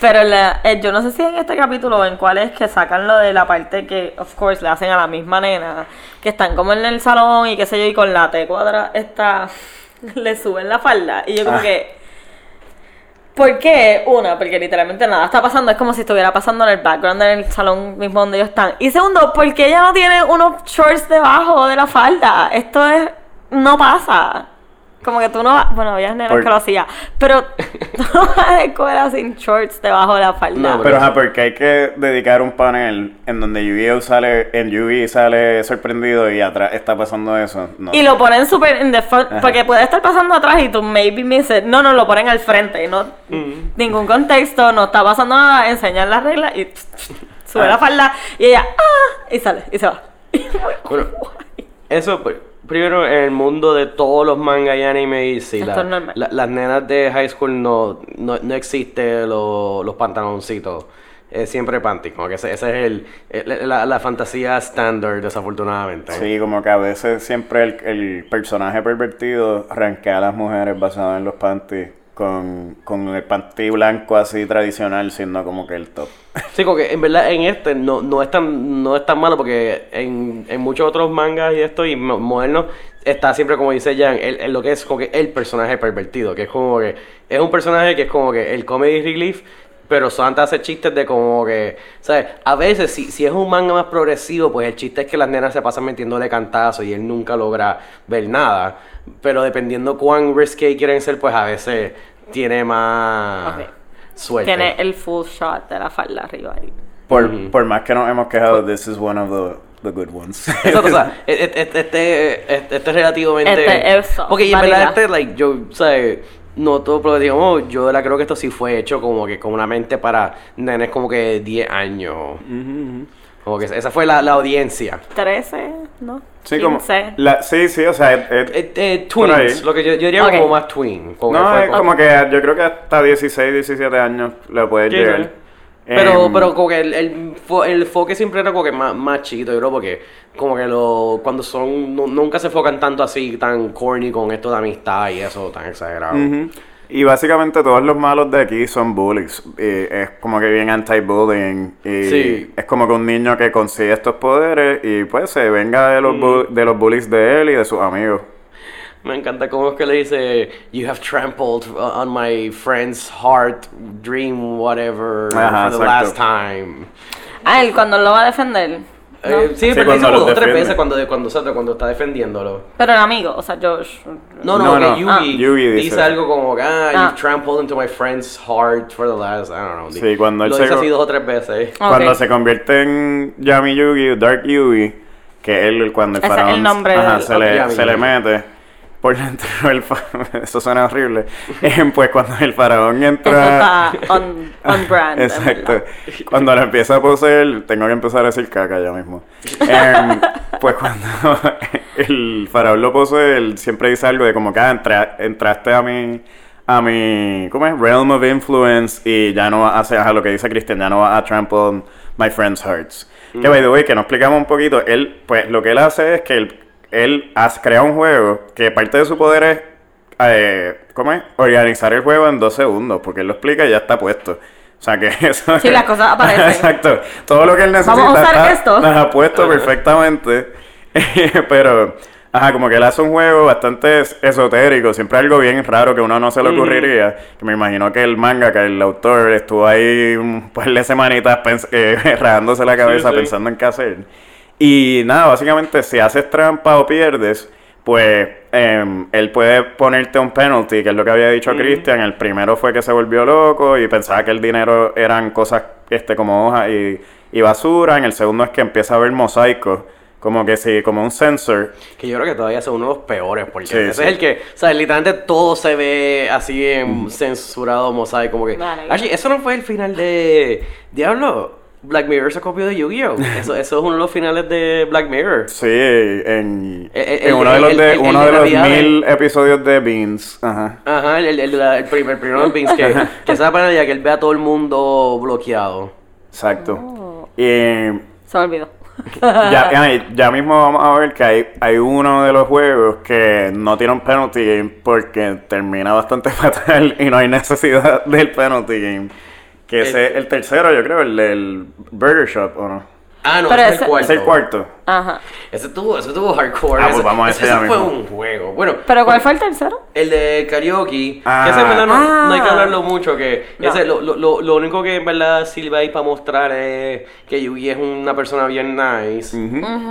Pero la- eh, yo no sé si en este capítulo o en cuál es que sacan lo de la parte que, of course, le hacen a la misma nena, que están como en el salón y qué sé yo, y con la T cuadra está, le suben la falda. Y yo como Ah. que... ¿Por qué? Una, porque literalmente nada está pasando, es como si estuviera pasando en el background en el salón mismo donde ellos están. Y segundo, ¿por qué ella no tiene unos shorts debajo de la falda? Esto es... no pasa. Como que tú no vas, bueno, había nenas Por- que lo hacía, pero tú no vas a la escuela sin shorts debajo de la falda. No, Pero ajá, porque hay que dedicar un panel en donde Yu-Gi-Oh sale, en Yu-Gi sale sorprendido y atrás está pasando eso. No. Y lo ponen súper in the front, Ajá. porque puede estar pasando atrás y tú maybe miss it. No, no, lo ponen al frente. No, Ningún contexto, no está pasando nada, enseñan las reglas y sube Ah. la falda y ella, ¡ah! Y sale, y se va. Bueno, eso, pr- primero, en el mundo de todos los manga y anime, sí, Esto la- las nenas de high school no, no, no existe lo- los pantaloncitos. Es siempre panty, como que ese, ese es el, el- la, la fantasía estándar, desafortunadamente. Sí, como que a veces siempre el, el personaje pervertido arranquea a las mujeres basado en los panties con, con el panty blanco así tradicional siendo como que el top. Sí, como que en verdad en este no, no, es, tan, no es tan malo porque en, en muchos otros mangas y esto y mo- modernos está siempre como dice Jan, el, el- lo que es como que el personaje pervertido, que es como que es un personaje que es como que el comedy relief, pero solamente hace chistes de como que, ¿sabes? A veces si, si es un manga más progresivo, pues el chiste es que las nenas se pasan metiéndole cantazos y él nunca logra ver nada, pero dependiendo cuán risque quieren ser, pues a veces tiene más suerte. Tiene el full shot de la falda arriba ahí. Por, Ujú. por más que nos hemos quejado, this is one of the, the good ones. Exacto, o sea, e- e- este, este, este, este es relativamente. Este es soft, Porque en verdad, este, like, yo, ¿sabes? No todo, pero digamos, yo la creo que esto sí fue hecho como que con una mente para nenes como que 10 años. Como que esa fue la, la audiencia. 13, ¿no? Sí, como, 15. la, sí, sí, o sea, Eh, eh, Por ahí. twins, lo que yo, yo diría Ok. como más twin. Como que no, fue es como que yo creo que hasta 16, 17 años le puedes Sí, llegar. sí. Pero, Em, pero como que el, el, el enfoque siempre era como que más, más chiquito, yo creo, porque como que lo, cuando son, nu- nunca se enfocan tanto así, tan corny con esto de amistad y eso, tan exagerado. Y básicamente todos los malos de aquí son bullies. Y es como que bien anti-bullying. Y Sí. es como que un niño que consigue estos poderes y pues se venga de Mm. los, bu- de los bullies de él y de sus amigos. Me encanta cómo es que le dice, you have trampled on my friend's heart, dream, whatever, Ajá, for the exacto. last time. Ah, él cuando lo va a defender. ¿No? Eh, sí, pero cuando dice como los dos o tres veces cuando, cuando, cuando, cuando está defendiéndolo. Pero el amigo, o sea, Josh. No, no, No, que no. Yugi, Ah. Yugi dice, dice. algo como, ah, Ah. you've trampled into my friend's heart for the last, I don't know. Sí, cuando él Lo se dice así dos o tres veces. Ok. Cuando se convierte en Yami Yugi, Dark Yugi, que él cuando el faraón nombre ajá, del- se, Ok, le, Yami se le mete por dentro el eso suena horrible. Eh, pues cuando el faraón entra está on, on brand. Exacto. Cuando lo empieza a poseer, tengo que empezar a decir caca ya mismo. Em, pues cuando el faraón lo posee, él siempre dice algo de como que ah, entra- entraste a mi, a mi, ¿cómo es? Realm of influence y ya no hace a lo que dice Christian, ya no va a trample my friend's hearts. Que by the way, que nos explicamos un poquito, él, pues lo que él hace es que él, él hace- crea un juego que parte de su poder es eh, ¿cómo es? Organizar el juego en dos segundos, porque él lo explica y ya está puesto. O sea que eso. Sí, las cosas aparecen. Exacto. Todo lo que él necesita Vamos a usar está, esto. está puesto perfectamente. Pero, ajá, como que él hace un juego bastante es- esotérico, siempre algo bien raro que uno no se le ocurriría. Que me imagino que el manga, que el autor estuvo ahí un par de semanitas eh, rajándose la cabeza sí. pensando en qué hacer. Y nada, básicamente si haces trampa o pierdes, pues em, él puede ponerte un penalty, que es lo que había dicho Christian. El primero fue que se volvió loco y pensaba que el dinero eran cosas este como hojas y, y basura. En el segundo es que empieza a ver mosaicos, como que sí, como un sensor. Que yo creo que todavía son uno de los peores, porque Sí, ese sí. es el que, o sea, literalmente todo se ve así en censurado, mosaico, como que... Vale. Actually, eso no fue el final de Diablo. Black Mirror se copió de Yu-Gi-Oh! Eso, eso es uno de los finales de Black Mirror. Sí, en, El- el- en uno de los, el- de, el- uno el de los Navidad, mil episodios de Beans. Ajá. Ajá, el, el, el, la- el primer, primero de Beans, que, que esa panalla que él ve a todo el mundo bloqueado. Exacto. Oh. Y eh, Se me olvidó. ya, ya- ya mismo vamos a ver que hay, hay uno de los juegos que no tiene un penalty game porque termina bastante fatal y no hay necesidad del penalty game. Que ese es el tercero, yo creo, el del Burger Shop, ¿o no? Ah, no, ese es el cuarto. Es el cuarto. Ajá. Ese tuvo, ese tuvo hardcore. Ah, pues ese, vamos a ese, ese fue un juego. Bueno, ¿Pero cuál fue el tercero? el de karaoke, Ah. que ese en verdad no, Ah. no hay que hablarlo mucho, que No. ese, lo, lo, lo, lo único que en verdad sirve ahí para mostrar es que Yugi es una persona bien nice.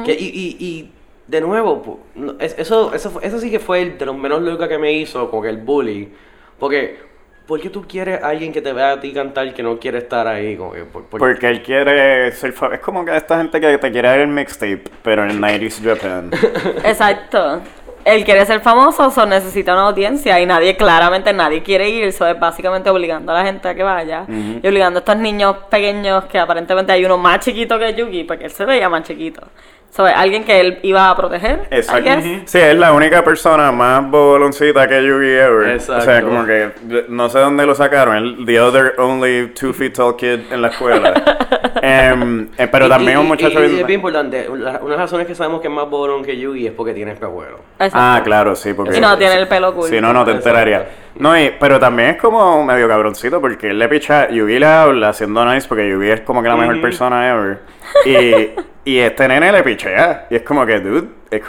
Que, y, y, y de nuevo, eso, eso, fue- eso sí que fue el de los menos locos que me hizo, como que el bully. Porque, ¿por qué tú quieres a alguien que te vea a ti cantar que no quiere estar ahí? Como que, por- por- Porque él quiere ser fa- Es como que esta gente que te quiere dar el mixtape, pero en 90s Japan. Exacto. Él quiere ser famoso, o necesita una audiencia y nadie, claramente nadie quiere ir, eso es básicamente obligando a la gente a que vaya y obligando a estos niños pequeños que aparentemente hay uno más chiquito que Yugi, porque él se veía más chiquito. So, es alguien que él iba a proteger. Exacto. Sí, es la única persona más boloncita que Yugi ever. O sea, Exacto. como que no sé dónde lo sacaron. El the other only two feet tall kid en la escuela. Em, eh, pero Y- también y- un muchacho y- bien- es bien importante. Una una de las razones que sabemos que es más bolón que Yugi es porque tiene espejuelo. Exacto. Ah, claro, sí, porque... Y no tiene el pelo cool. Si no, no te Exacto. enteraría. No, y, pero también es como medio cabroncito porque él le picha, Yugi le habla haciendo nice porque Yugi es como que la mejor persona ever. Y, y este nene le pichea. Y es como que, dude, es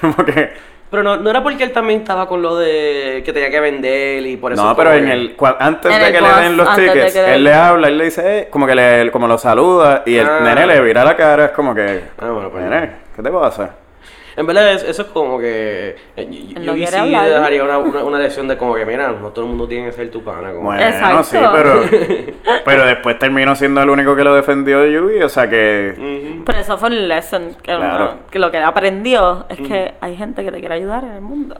como que... Pero no, no era porque él también estaba con lo de que tenía que vender y por eso. No, pero en el, cua- antes En de el que le bus, den los antes de tickets, que le- él le habla, él le dice, eh, como que le, como lo saluda y el Ah. nene le vira la cara, es como que, Ah, bueno, pues nene, ¿qué te pasa? En verdad, es- eso es como que. eh, yo- Yo sí dejaría una, una, una lección de como que, mira, no todo el mundo tiene que ser tu pana. Como Bueno, Exacto. sí, pero, pero después terminó siendo el único que lo defendió de Yugi, o sea que. Pero eso fue un lesson que, Claro. uno- que lo que aprendió es que hay gente que te quiere ayudar en el mundo.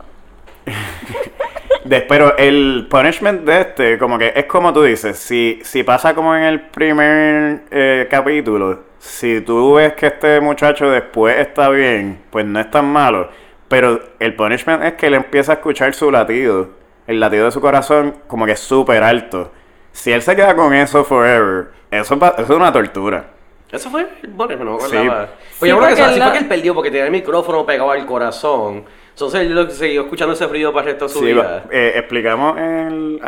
Pero el punishment de este, como que es como tú dices, si, si pasa como en el primer eh, capítulo, si tú ves que este muchacho después está bien, pues no es tan malo. Pero el punishment es que él empieza a escuchar su latido, el latido de su corazón, como que es súper alto. Si él se queda con eso forever, eso, eso es una tortura. Eso fue. Bueno, no me Sí. acordaba. Sí, Pues yo creo que porque así fue lo- que él perdió porque tenía el micrófono pegado al corazón. Entonces él lo- siguió escuchando ese ruido para el resto de su Sí, vida. eh, explicamos el...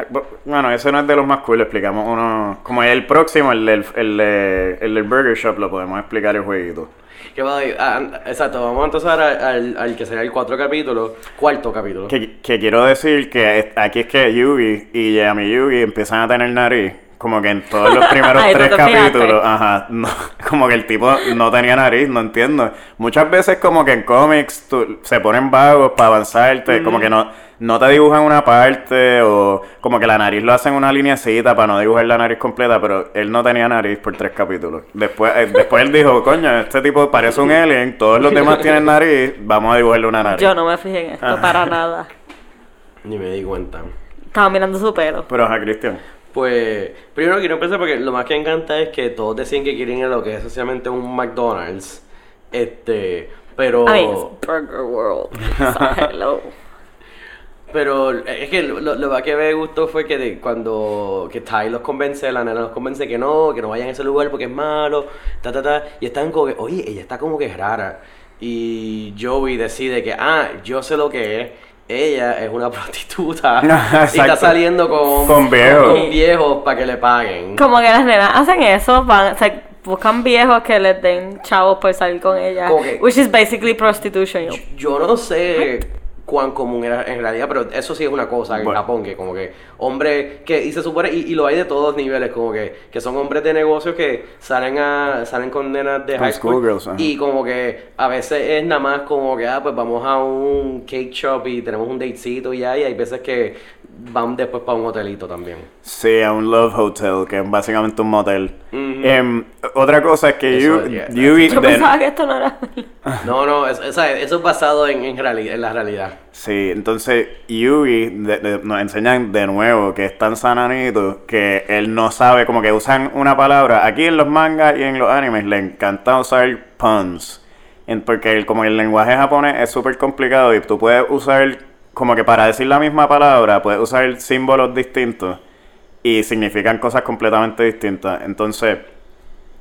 Bueno, ese no es de los más cool, explicamos uno... Como el próximo, el del, el, el del Burger Shop, lo podemos explicar el jueguito. Que va, ah, exacto, vamos entonces ahora al, al, al que sería el cuatro capítulo, cuarto capítulo. Que, que quiero decir que es- aquí es que Yugi y Yami Yugi empiezan a tener nariz. Como que en todos los primeros tres capítulos, ajá, no, como que el tipo no tenía nariz, no entiendo. Muchas veces como que en cómics tú- se ponen vagos para avanzarte, como que no, no te dibujan una parte o como que la nariz lo hacen una lineacita para no dibujar la nariz completa, pero él no tenía nariz por tres capítulos. Después, eh, después él dijo, coño, este tipo parece un alien, todos los demás tienen nariz, vamos a dibujarle una nariz. Yo no me fijé en esto Ajá. para nada. Ni me di cuenta. Estaba mirando su pelo. Pero ajá, Cristian. Pues, primero quiero empezar porque lo más que me encanta es que todos decían que quieren ir a lo que es esencialmente un McDonald's. Este, pero. I mean, it's Burger World. So, hello. Pero es que lo, lo más que me gustó fue que de- cuando que Ty los convence, la nena los convence que no, que no vayan a ese lugar porque es malo, ta ta ta, y están como que, oye, ella está como que es rara. Y Joey decide que, ah, yo sé lo que es. Ella es una prostituta y está saliendo con, Con viejos. con viejos para que le paguen. Como que las nenas hacen eso, van, se buscan viejos que les den chavos por salir con que- Which is basically prostitution. yo. Yo no sé cuán común era en realidad, pero eso sí es una cosa en Bueno. Japón, que como que hombres que, y se supone, y, y lo hay de todos niveles, como que, que son hombres de negocios que salen a, salen con nenas de high school, ajá. y como que a veces es nada más como que, ah, pues vamos a un cake shop y tenemos un datecito y ya, y hay veces que van después para un hotelito también. Sí, a un Love Hotel, que es básicamente un motel. Em, otra cosa es que Eso, Yu- yeah, Yugi... Yo de- pensaba que esto no era. No, no, es- o sea, eso es basado en, en, en la realidad. Sí, entonces de- de- nos enseñan de nuevo que es tan sananito que él no sabe, como que usan una palabra. Aquí en los mangas y en los animes le encanta usar puns. Porque el, como el lenguaje japonés es súper complicado y tú puedes usar, como que para decir la misma palabra, puedes usar símbolos distintos y significan cosas completamente distintas. Entonces,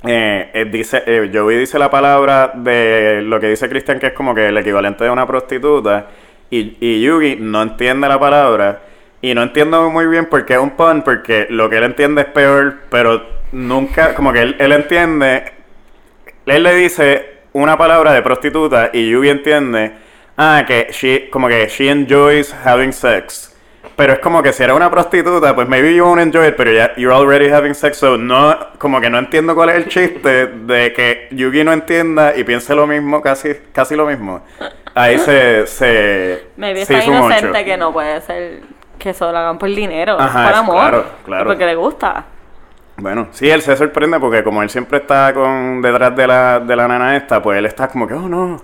eh, dice, eh, Joey dice la palabra de lo que dice Christian, que es como que el equivalente de una prostituta, y Yugi no entiende la palabra, y no entiendo muy bien por qué es un pun, porque lo que él entiende es peor, pero nunca, como que él, él entiende, él le dice una palabra de prostituta, y Yugi entiende, ah, que she, como que she enjoys having sex. Pero es como que si era una prostituta, pues maybe you won't enjoy it, pero ya you're already having sex, so no, como que no entiendo cuál es el chiste de que Yugi no entienda y piense lo mismo, casi, casi lo mismo. Ahí se, se, Maybe se está inocente que no puede ser que eso lo hagan por dinero, Ajá, por amor, claro, claro. porque le gusta. Bueno, sí, él se sorprende porque como él siempre está con detrás de la, de la nana esta, pues él está como que, oh no.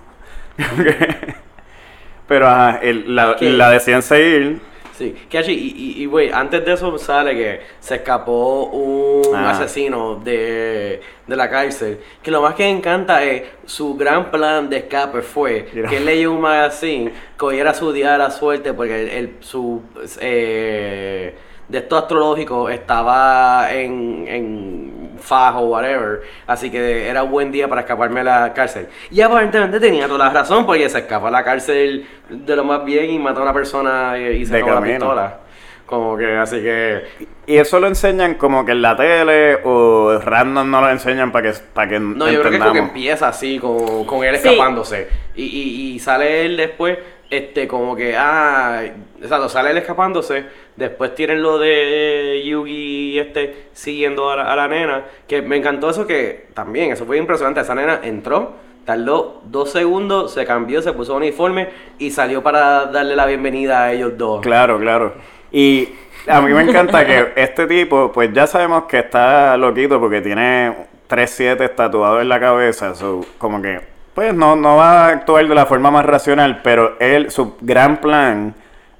Pero ajá, él- la, la decían seguir. Sí, que y, güey, antes de eso sale que se escapó un Ah. asesino de, de la cárcel. Que lo más que encanta es su gran plan de escape fue Mira. que él leyó un magazine, cogiera su día de la suerte, porque el, el- su eh, de esto astrológico estaba en, en fajo o whatever. Así que era un buen día para escaparme a la cárcel. Y aparentemente tenía toda la razón, porque se escapó a la cárcel de lo más bien y mató a una persona y, y se De robó la pistola. Como que, así que. Y eso lo enseñan como que en la tele o random no lo enseñan para que, para que No, yo creo que es como que entendamos. empieza así, con, con él Sí. escapándose. Y, y, y sale él después, este, como que, ah, exacto, sale él escapándose. Después tienen lo de Yugi, este, siguiendo a la, a la nena. Que me encantó eso que también, eso fue impresionante. Esa nena entró, tardó dos segundos, se cambió, se puso uniforme y salió para darle la bienvenida a ellos dos. Claro, claro. Y a mí me encanta que este tipo, pues ya sabemos que está loquito porque tiene 3-7 tatuados en la cabeza. so, como que, pues no, no va a actuar de la forma más racional, pero él, su gran plan,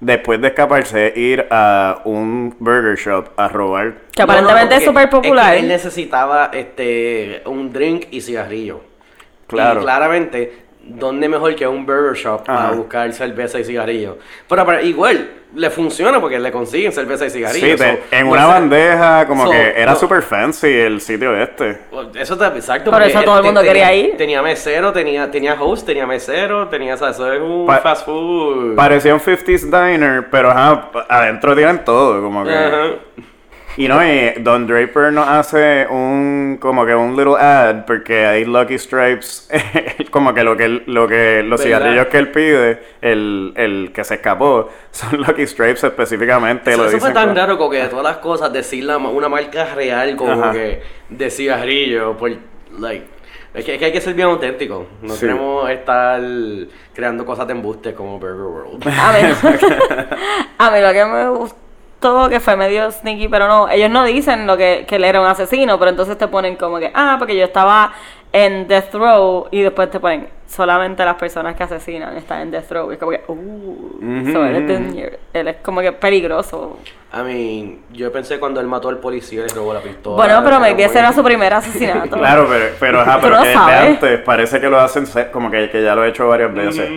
después de escaparse, es ir a un burger shop a robar. Que aparentemente es súper popular. que él necesitaba este un drink y cigarrillo. Claro. Y claramente, ¿dónde mejor que un burger shop para Ajá. buscar cerveza y cigarrillo? Pero, pero igual, le funciona porque le consiguen cerveza y cigarrillo. Sí, te- so, en no una sé. bandeja, como So, que era no. super fancy el sitio este. Eso está exacto. Por eso él todo el te- mundo tenía- quería ir. Tenía mesero, tenía, tenía host, tenía mesero, tenía, eso es un Pa- fast food. Parecía un 50s diner, pero ajá, adentro tienen todo, como que... Ajá. Y no, y Don Draper nos hace un, como que un little ad, porque hay Lucky Stripes, como que lo que, él- lo que, los ¿Verdad? cigarrillos que él pide, el, el que se escapó, son Lucky Stripes específicamente, Eso, lo eso fue tan como- raro como que de todas las cosas decir la, una marca real como Ajá. que de cigarrillo, por, like, es que, es que hay que ser bien auténtico. No Sí. queremos estar creando cosas de embuste como Burger World. A mí, a mí lo que me gustó, que fue medio sneaky, pero no, ellos no dicen lo que, que él era un asesino, pero entonces te ponen como que, ah, porque yo estaba en Death Row y después te ponen, solamente las personas que asesinan están en Death Row. Y es como que, uh, Ujú, so él, es él es como que peligroso. I mean, yo pensé cuando él mató al policía y le robó la pistola. Bueno, pero me ese era su primer asesinato. Claro, pero, pero, ajá, pero no que desde sabes. antes parece que lo hacen, como que, que ya lo he hecho varias veces.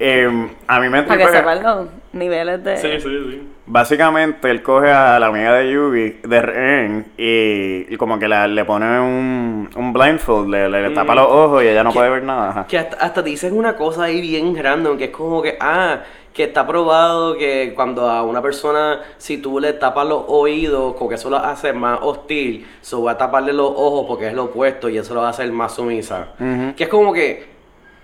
Em, a mí me Para que sepan los niveles de... Sí, sí, sí. Básicamente, él coge a la amiga de Yugi de rehén y, y como que la- le pone un, un blindfold, le, le tapa los ojos y ella no puede ver nada. ajá. Que hasta, hasta te dicen una cosa ahí bien random, que es como que, ah, que está probado que cuando a una persona, si tú le tapas los oídos, como que eso lo hace más hostil, so va a taparle los ojos porque es lo opuesto y eso lo va a hacer más sumisa. Que es como que,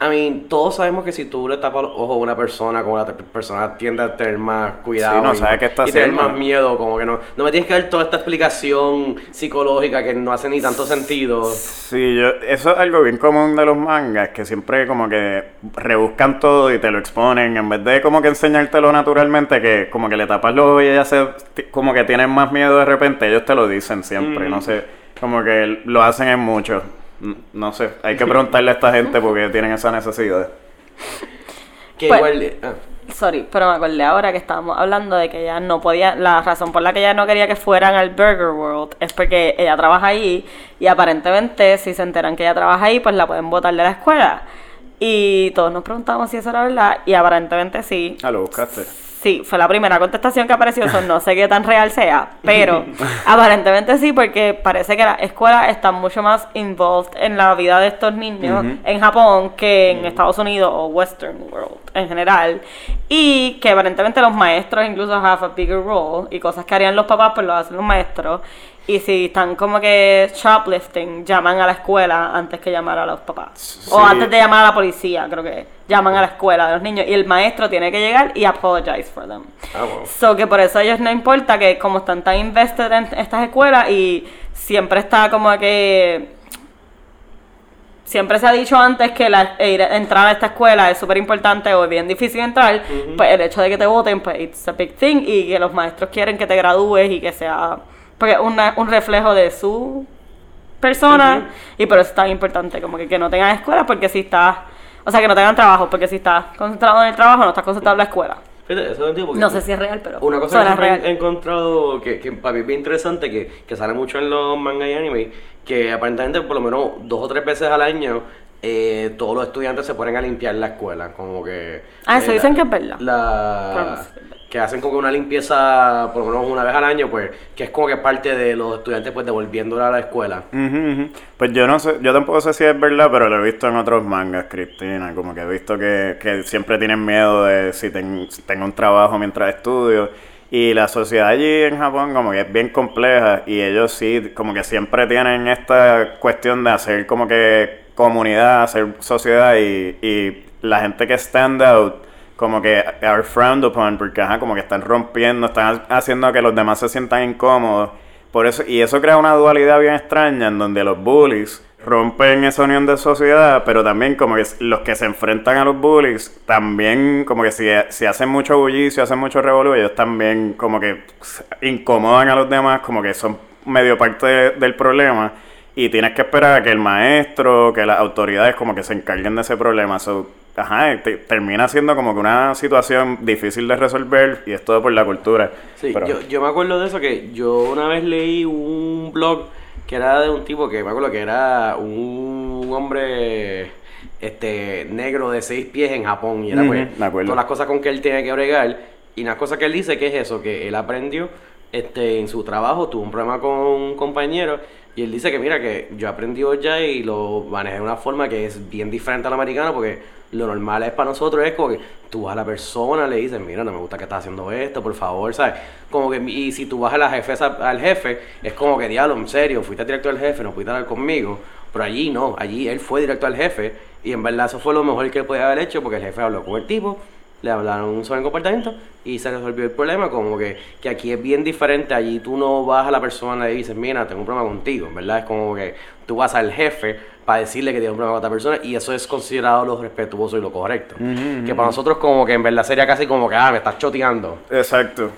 I mean, todos sabemos que si tú le tapas los ojos a una persona, como la persona tiende a tener más cuidado Sí, no y, sabe qué está y tener más miedo, como que no, no me tienes que dar toda esta explicación psicológica que no hace ni tanto sentido. Sí, yo, eso es algo bien común de los mangas, que siempre como que rebuscan todo y te lo exponen, en vez de como que enseñártelo naturalmente, que como que le tapas los ojos y ella se, como que tienen más miedo de repente, ellos te lo dicen siempre, Mm. no sé, como que lo hacen en mucho. No sé, hay que preguntarle a esta gente porque tienen esa necesidad. Que Pues- igual... ah. Sorry, pero me acordé ahora que estábamos hablando de que ella no podía, la razón por la que ella no quería que fueran al Burger World es porque ella trabaja ahí y aparentemente si se enteran que ella trabaja ahí, pues la pueden botar de la escuela. Y todos nos preguntamos si eso era verdad y aparentemente sí. Ah, lo buscaste. Sí, fue la primera contestación que apareció, eso no sé qué tan real sea, pero aparentemente sí, porque parece que las escuelas están mucho más involved en la vida de estos niños en Japón que en Estados Unidos o Western World en general, y que aparentemente los maestros incluso have a bigger role, y cosas que harían los papás, pues lo hacen los maestros, y si están como que shoplifting, llaman a la escuela antes que llamar a los papás. O antes de llamar a la policía, creo que llaman a la escuela de los niños. Y el maestro tiene que llegar y apologize for them. Wow. So que por eso a ellos no importa que como están tan invested en estas escuelas y siempre está como que siempre se ha dicho antes que la, ir- entrar a esta escuela es súper importante o es bien difícil entrar, pues el hecho de que te voten, pues it's a big thing y que los maestros quieren que te gradúes y que sea porque una- un reflejo de su persona y por eso es tan importante como que, que no tengan escuela porque si estás, o sea que no tengan trabajo porque si estás concentrado en el trabajo no estás concentrado en la escuela. Fíjate, eso no entiendo porque- No sé si es real, pero Una cosa que siempre he real. he encontrado que, que para mí es bien interesante, que, que sale mucho en los manga y anime, que aparentemente por lo menos dos o tres veces al año eh, todos los estudiantes se ponen a limpiar la escuela, como que... Ah, eso eh, dicen la- que es verdad. La, Que hacen como una limpieza por lo menos una vez al año, pues que es como que parte de los estudiantes pues devolviéndola a la escuela. Ujú, ujú. Pues yo no sé, yo tampoco sé si es verdad, pero lo he visto en otros mangas, Cristina, como que he visto que, que siempre tienen miedo de si, ten- si tengo un trabajo mientras estudio. Y la sociedad allí en Japón como que es bien compleja y ellos sí, como que siempre tienen esta cuestión de hacer como que comunidad, hacer sociedad y la gente que stand out como que are frowned upon porque ajá, como que están rompiendo, están ha- haciendo que los demás se sientan incómodos. Por eso, y eso crea una dualidad bien extraña en donde los bullies rompen esa unión de sociedad, pero también como que los que se enfrentan a los bullies, también como que si, si hacen mucho bullicio, hacen mucho revolú, ellos también como que incomodan a los demás, como que son medio parte de- del problema. Y tienes que esperar a que el maestro, que las autoridades como que se encarguen de ese problema. Ajá, te- termina siendo como que una situación difícil de resolver y es todo por la cultura. Sí, Pero- yo, yo me acuerdo de eso que yo una vez leí un blog que era de un tipo que me acuerdo que era un hombre este negro de seis pies en Japón y era Ujú, pues me todas las cosas con que él tiene que bregar y una cosa que él dice que es eso que él aprendió este en su trabajo tuvo un problema con un compañero y él dice que mira que yo aprendí ya y lo manejé de una forma que es bien diferente al americano porque lo normal es para nosotros es como que tú vas a la persona, le dices, mira, no me gusta que estás haciendo esto, por favor, ¿sabes? Como que, y si tú vas a la jefe, al jefe, es como que, diablo, en serio, fuiste directo al jefe, no pudiste hablar conmigo. Pero allí no, allí él fue directo al jefe y en verdad eso fue lo mejor que él podía haber hecho porque el jefe habló con el tipo, le hablaron sobre el comportamiento y se resolvió el problema. Como que, que aquí es bien diferente. Allí tú no vas a la persona y dices, mira, tengo un problema contigo. Verdad es como que tú vas al jefe para decirle que tienes un problema con otra persona y eso es considerado lo respetuoso y lo correcto. Que para nosotros como que en verdad sería casi como que, ah, me estás choteando. Exacto.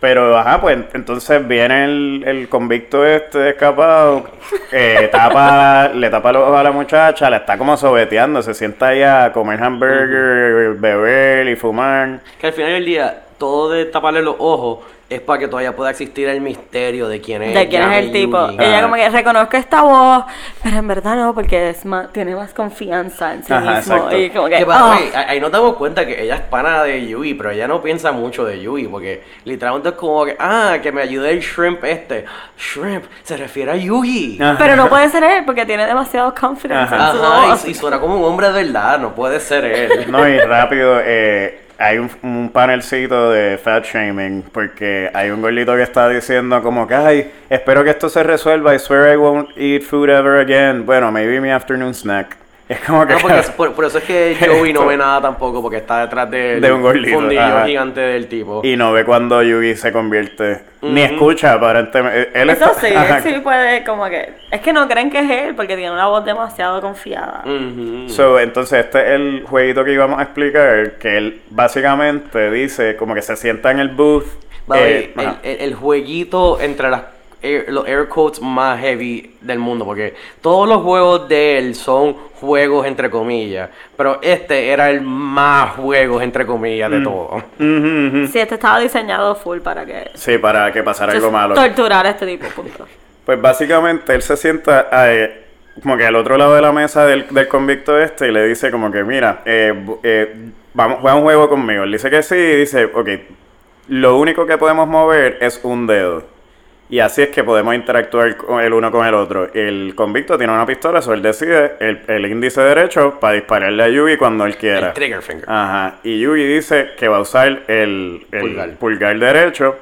Pero, ajá, pues entonces viene el, el convicto este escapado, eh, tapa, le tapa los ojos a la muchacha, la está como sobeteando, se sienta ahí a comer hamburger, beber y fumar. Que al final del día, todo de taparle los ojos es para que todavía pueda existir el misterio de quién es. de quién es el tipo. Yugi. Ella Ah. como que reconozco esta voz, pero en verdad no, porque es más, tiene más confianza en sí Ajá, mismo. exacto. Y como que, ah. ahí ahí nos damos cuenta que ella es pana de Yui, pero ella no piensa mucho de Yui, porque literalmente es como que, ah, que me ayude el shrimp este. Shrimp, se refiere a Yugi. Ah. Pero no puede ser él porque tiene demasiado confidence en su Ajá, voz. y, y suena como un hombre de verdad, no puede ser él. No, y rápido, eh, hay un, un panelcito de fat shaming, porque hay un gordito que está diciendo como que, ay, espero que esto se resuelva, I swear I won't eat food ever again. Bueno, maybe mi afternoon snack. Es como que... No, porque es- por, por eso es que Joey no ve nada tampoco, porque está detrás del De un gordito, fundillo ajá. gigante del tipo. Y no ve cuando Yugi se convierte. Ni escucha, aparentemente. Él Eso está- sí, Ajá. él sí puede como que... Es que no creen que es él porque tiene una voz demasiado confiada. So, entonces este es el jueguito que íbamos a explicar, que él básicamente dice como que se sienta en el booth. Eh, el- el jueguito entre las air- los air quotes más heavy del mundo, porque todos los juegos de él son juegos entre comillas, pero este era el más juegos entre comillas de todo. Ujú, ujú. Sí, este estaba diseñado full para que Sí, para que pasara algo malo. torturar a este tipo, punto. Pues básicamente él se sienta eh, como que al otro lado de la mesa del, del convicto este y le dice como que mira, eh, eh, vamos, juega un juego conmigo. Él dice que sí y dice, ok, lo único que podemos mover es un dedo. Y así es que podemos interactuar con el uno con el otro. El convicto tiene una pistola, so él decide el, el índice derecho para dispararle a Yugi cuando él quiera. El trigger finger. Ajá. Y Yugi dice que va a usar el, el Pulgar. pulgar. derecho.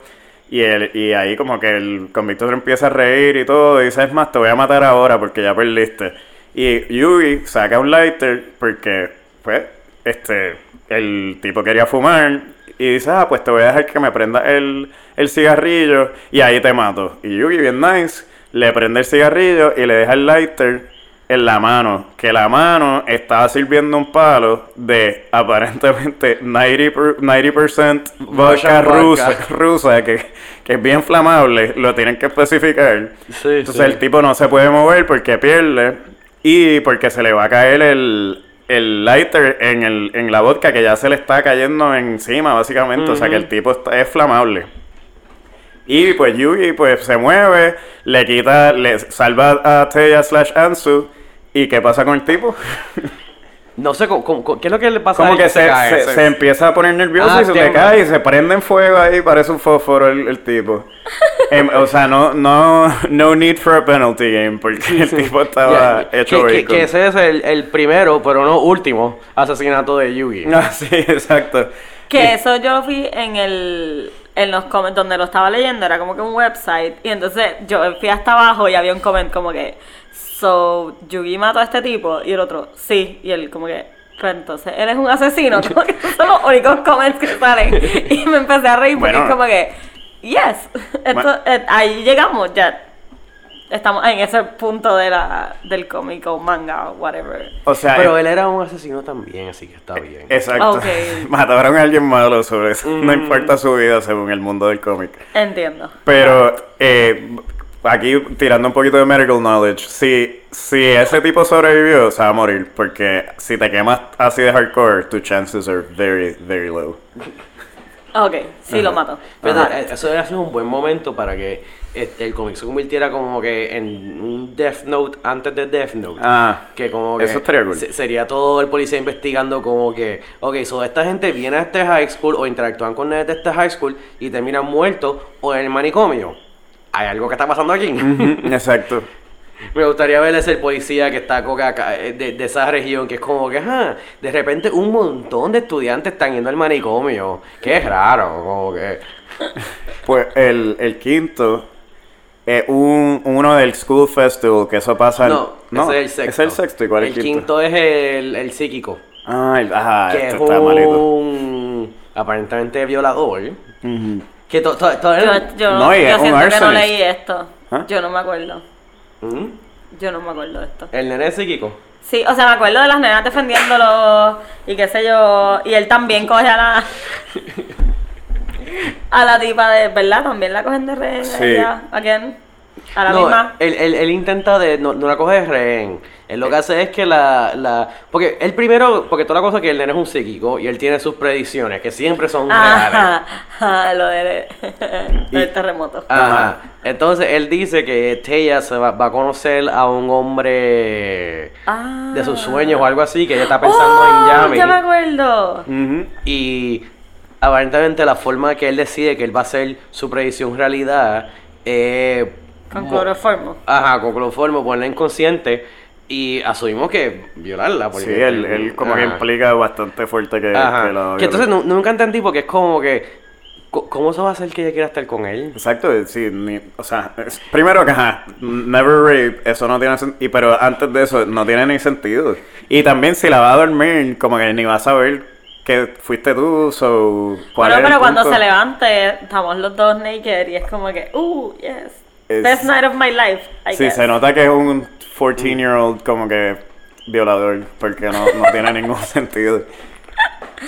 Y, el, y ahí como que el convicto empieza a reír y todo. Y dice, es más, te voy a matar ahora porque ya perdiste. Y Yugi saca un lighter porque, pues, este, el tipo quería fumar. Y dice, ah, pues te voy a dejar que me prenda el, el cigarrillo y ahí te mato. Y Yugi, bien nice, le prende el cigarrillo y le deja el lighter en la mano. Que la mano estaba sirviendo un palo de aparentemente 90%, per- 90% vodka rusa, vodka. rusa que, que es bien flamable. Lo tienen que especificar. Sí, Entonces sí. el tipo no se puede mover porque pierde y porque se le va a caer el, el lighter en, el, en la vodka que ya se le está cayendo encima básicamente. O sea que el tipo está- es flamable. Y pues Yugi pues se mueve, le quita, le salva a Teya slash Ansu. ¿Y qué pasa con el tipo? No sé, ¿cómo- cómo- ¿qué es lo que le pasa a Como él que se, cae? se, se empieza a poner nervioso Ah, y se te cae y se prende en fuego ahí, parece un fósforo el, el tipo. Em, o sea, no, no, no need for a penalty game porque el tipo estaba hecho que, que, que ese es el, el primero, pero no último, asesinato de Yugi. Ah, sí, exacto. Que eso yo vi en el en los comments donde lo estaba leyendo, era como que un website. Y entonces yo fui hasta abajo y había un comment como que, so, Yugi mató a este tipo. Y el otro, sí. Y él como que, pues entonces, él es un asesino. Como que esos son los únicos comments que salen. Y me empecé a reír porque Bueno. es como que, yes. Esto, Bueno. eh, ahí llegamos ya. Estamos en ese punto de la, del cómic o manga o whatever. O sea, Pero eh, él era un asesino también, así que está bien. exacto. Ok. Mataron a alguien malo sobre eso. No importa su vida según el mundo del cómic. Entiendo. Pero eh, aquí tirando un poquito de medical knowledge, si, si ese tipo sobrevivió, se va a morir. Porque si te quemas así de hardcore, tus chances are very, very low. Ok, sí lo mato. Pero eh, eso hubiera sido un buen momento para que el cómic se convirtiera como que en un Death Note antes de Death Note. Ah, Que como que Eso se- sería todo el policía investigando como que, ok, so esta gente viene a este high school o interactúan con de este high school y terminan muertos o en el manicomio. Hay algo que está pasando aquí. Exacto. Me gustaría ver ese policía que está eh, de, de esa región, que es como que, ajá, de repente un montón de estudiantes están yendo al manicomio. Es raro, como que... Pues el, el quinto es un, uno del School Festival, que eso pasa... No, ese es el sexto. Es el sexto, ¿y cuál es el el quinto? quinto es el, el psíquico. Ah, el- ajá, que es este está malito. un aparentemente violador. Que to- to- todavía Yo, yo, No, y es yo un siento que no leí esto. ¿Ah? Yo no me acuerdo. ¿Mm? Yo no me acuerdo de esto. El nene es psíquico. Sí, o sea, me acuerdo de las nenas defendiéndolo y qué sé yo. Y él también coge a la. a la tipa de. ¿Verdad? También la cogen de rehén. Sí. a ella, ¿A la no, misma. Él, él- él intenta de. No, no la coge de rehén. Él lo que hace es que la, la. Porque él primero. Porque toda la cosa es que el nene es un psíquico y él tiene sus predicciones, que siempre son reales. Ajá, lo de, del terremoto. Ajá. Entonces él dice que Teya se va, va a conocer a un hombre Ah. de sus sueños o algo así, que ella está pensando Oh, en Yami. Ya me acuerdo. Y aparentemente la forma que él decide que él va a hacer su predicción realidad eh, Con mo- cloroformo. Ajá, con cloroformo, ponerla inconsciente y asumimos que violarla. Porque, Sí, él, él como que Ajá. implica bastante fuerte que, Ajá. que la Que entonces nu- nunca entendí porque es como que. ¿Cómo se va a hacer que ella quiera estar con él? Exacto, sí, ni- o sea, es- primero que ajá, never rape, eso no tiene sentido, pero antes de eso no tiene ni sentido. Y también si la va a dormir, como que ni va a saber que fuiste tú, so, ¿cuál Bueno, pero cuando se levante, estamos los dos naked y es como que, uh, yes. Es- Best night of my life. I Sí, guess. se nota que es un 14 year old como que violador, porque no, no tiene ningún sentido.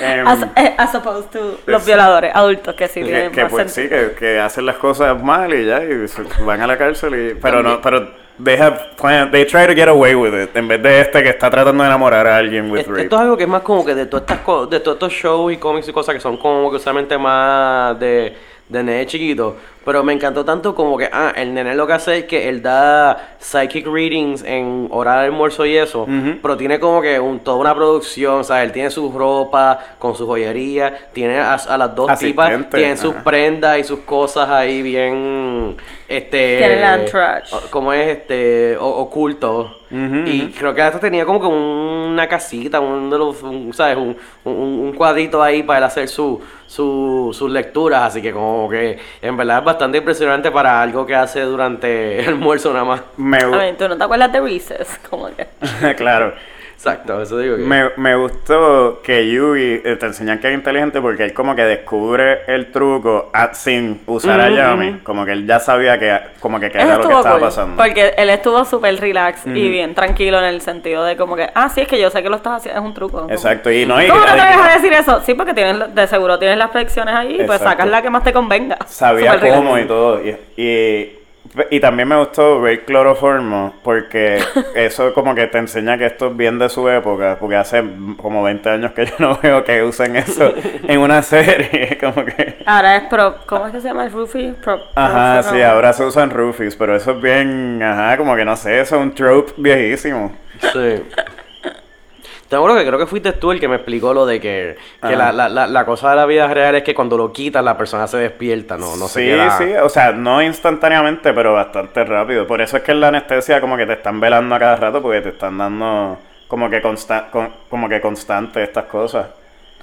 Em, As, eh, as opposed to los es- violadores adultos que sí que, tienen que, más pues sí, que, que hacen las cosas mal y ya, y van a la cárcel y... Pero no, pero they have planned- they try to get away with it, en vez de este que está tratando de enamorar a alguien with rape. esto es algo que es más como que de todas estas co- de todos estos shows y cómics y cosas que son como que usualmente más de, de nene chiquito. Pero me encantó tanto como que, ah, el nene lo que hace es que él da psychic readings en hora de almuerzo y eso. Pero tiene como que un, toda una producción, o sea, él tiene su ropa con su joyería, tiene a, a las dos tipas, Asistente, tienen sus ajá. prendas y sus cosas ahí bien, este... Tiene el entourage. o- como es este o- oculto y creo que hasta tenía como que una casita un, de los- un, ¿sabes? Un, un, un cuadrito ahí para él hacer su, su, sus lecturas así que como que en verdad es bastante impresionante para algo que hace durante el almuerzo nada más Me, A ver, ¿tú no te acuerdas de Reese's? Como que... claro. Exacto eso digo que Me, me gustó que Yugi eh, te enseñan que es inteligente porque él como que descubre el truco a- sin usar a Yami. Como que él ya sabía que como que, era lo que estaba cool, pasando. Porque él estuvo súper relax y bien tranquilo en el sentido de como que, ah, sí, es que yo sé que lo estás haciendo, es un truco. Como- Exacto, y no y- ¿Cómo te y- atreves a decir eso? Sí, porque tienes, lo- de seguro tienes las predicciones ahí, pues Exacto. sacas la que más te convenga. sabía relax. cómo y todo. Y, y, y también me gustó ver cloroformo porque eso como que te enseña que esto es bien de su época, porque hace como 20 años que yo no veo que usen eso en una serie, como que... Ahora es pro, ¿cómo es que se llama el Roofie? Pro, Ajá, sí, ahora se usan roofies, pero eso es bien, ajá, como que no sé, eso es un trope viejísimo. sí te acuerdo que creo que fuiste tú el que me explicó lo de que, la, la, la, la cosa de la vida real es que cuando lo quitas la persona se despierta, no, no se sí, queda... sí, o sea, no instantáneamente, pero bastante rápido. Por eso es que en la anestesia como que te están velando a cada rato porque te están dando como que, consta con- como que constante estas cosas.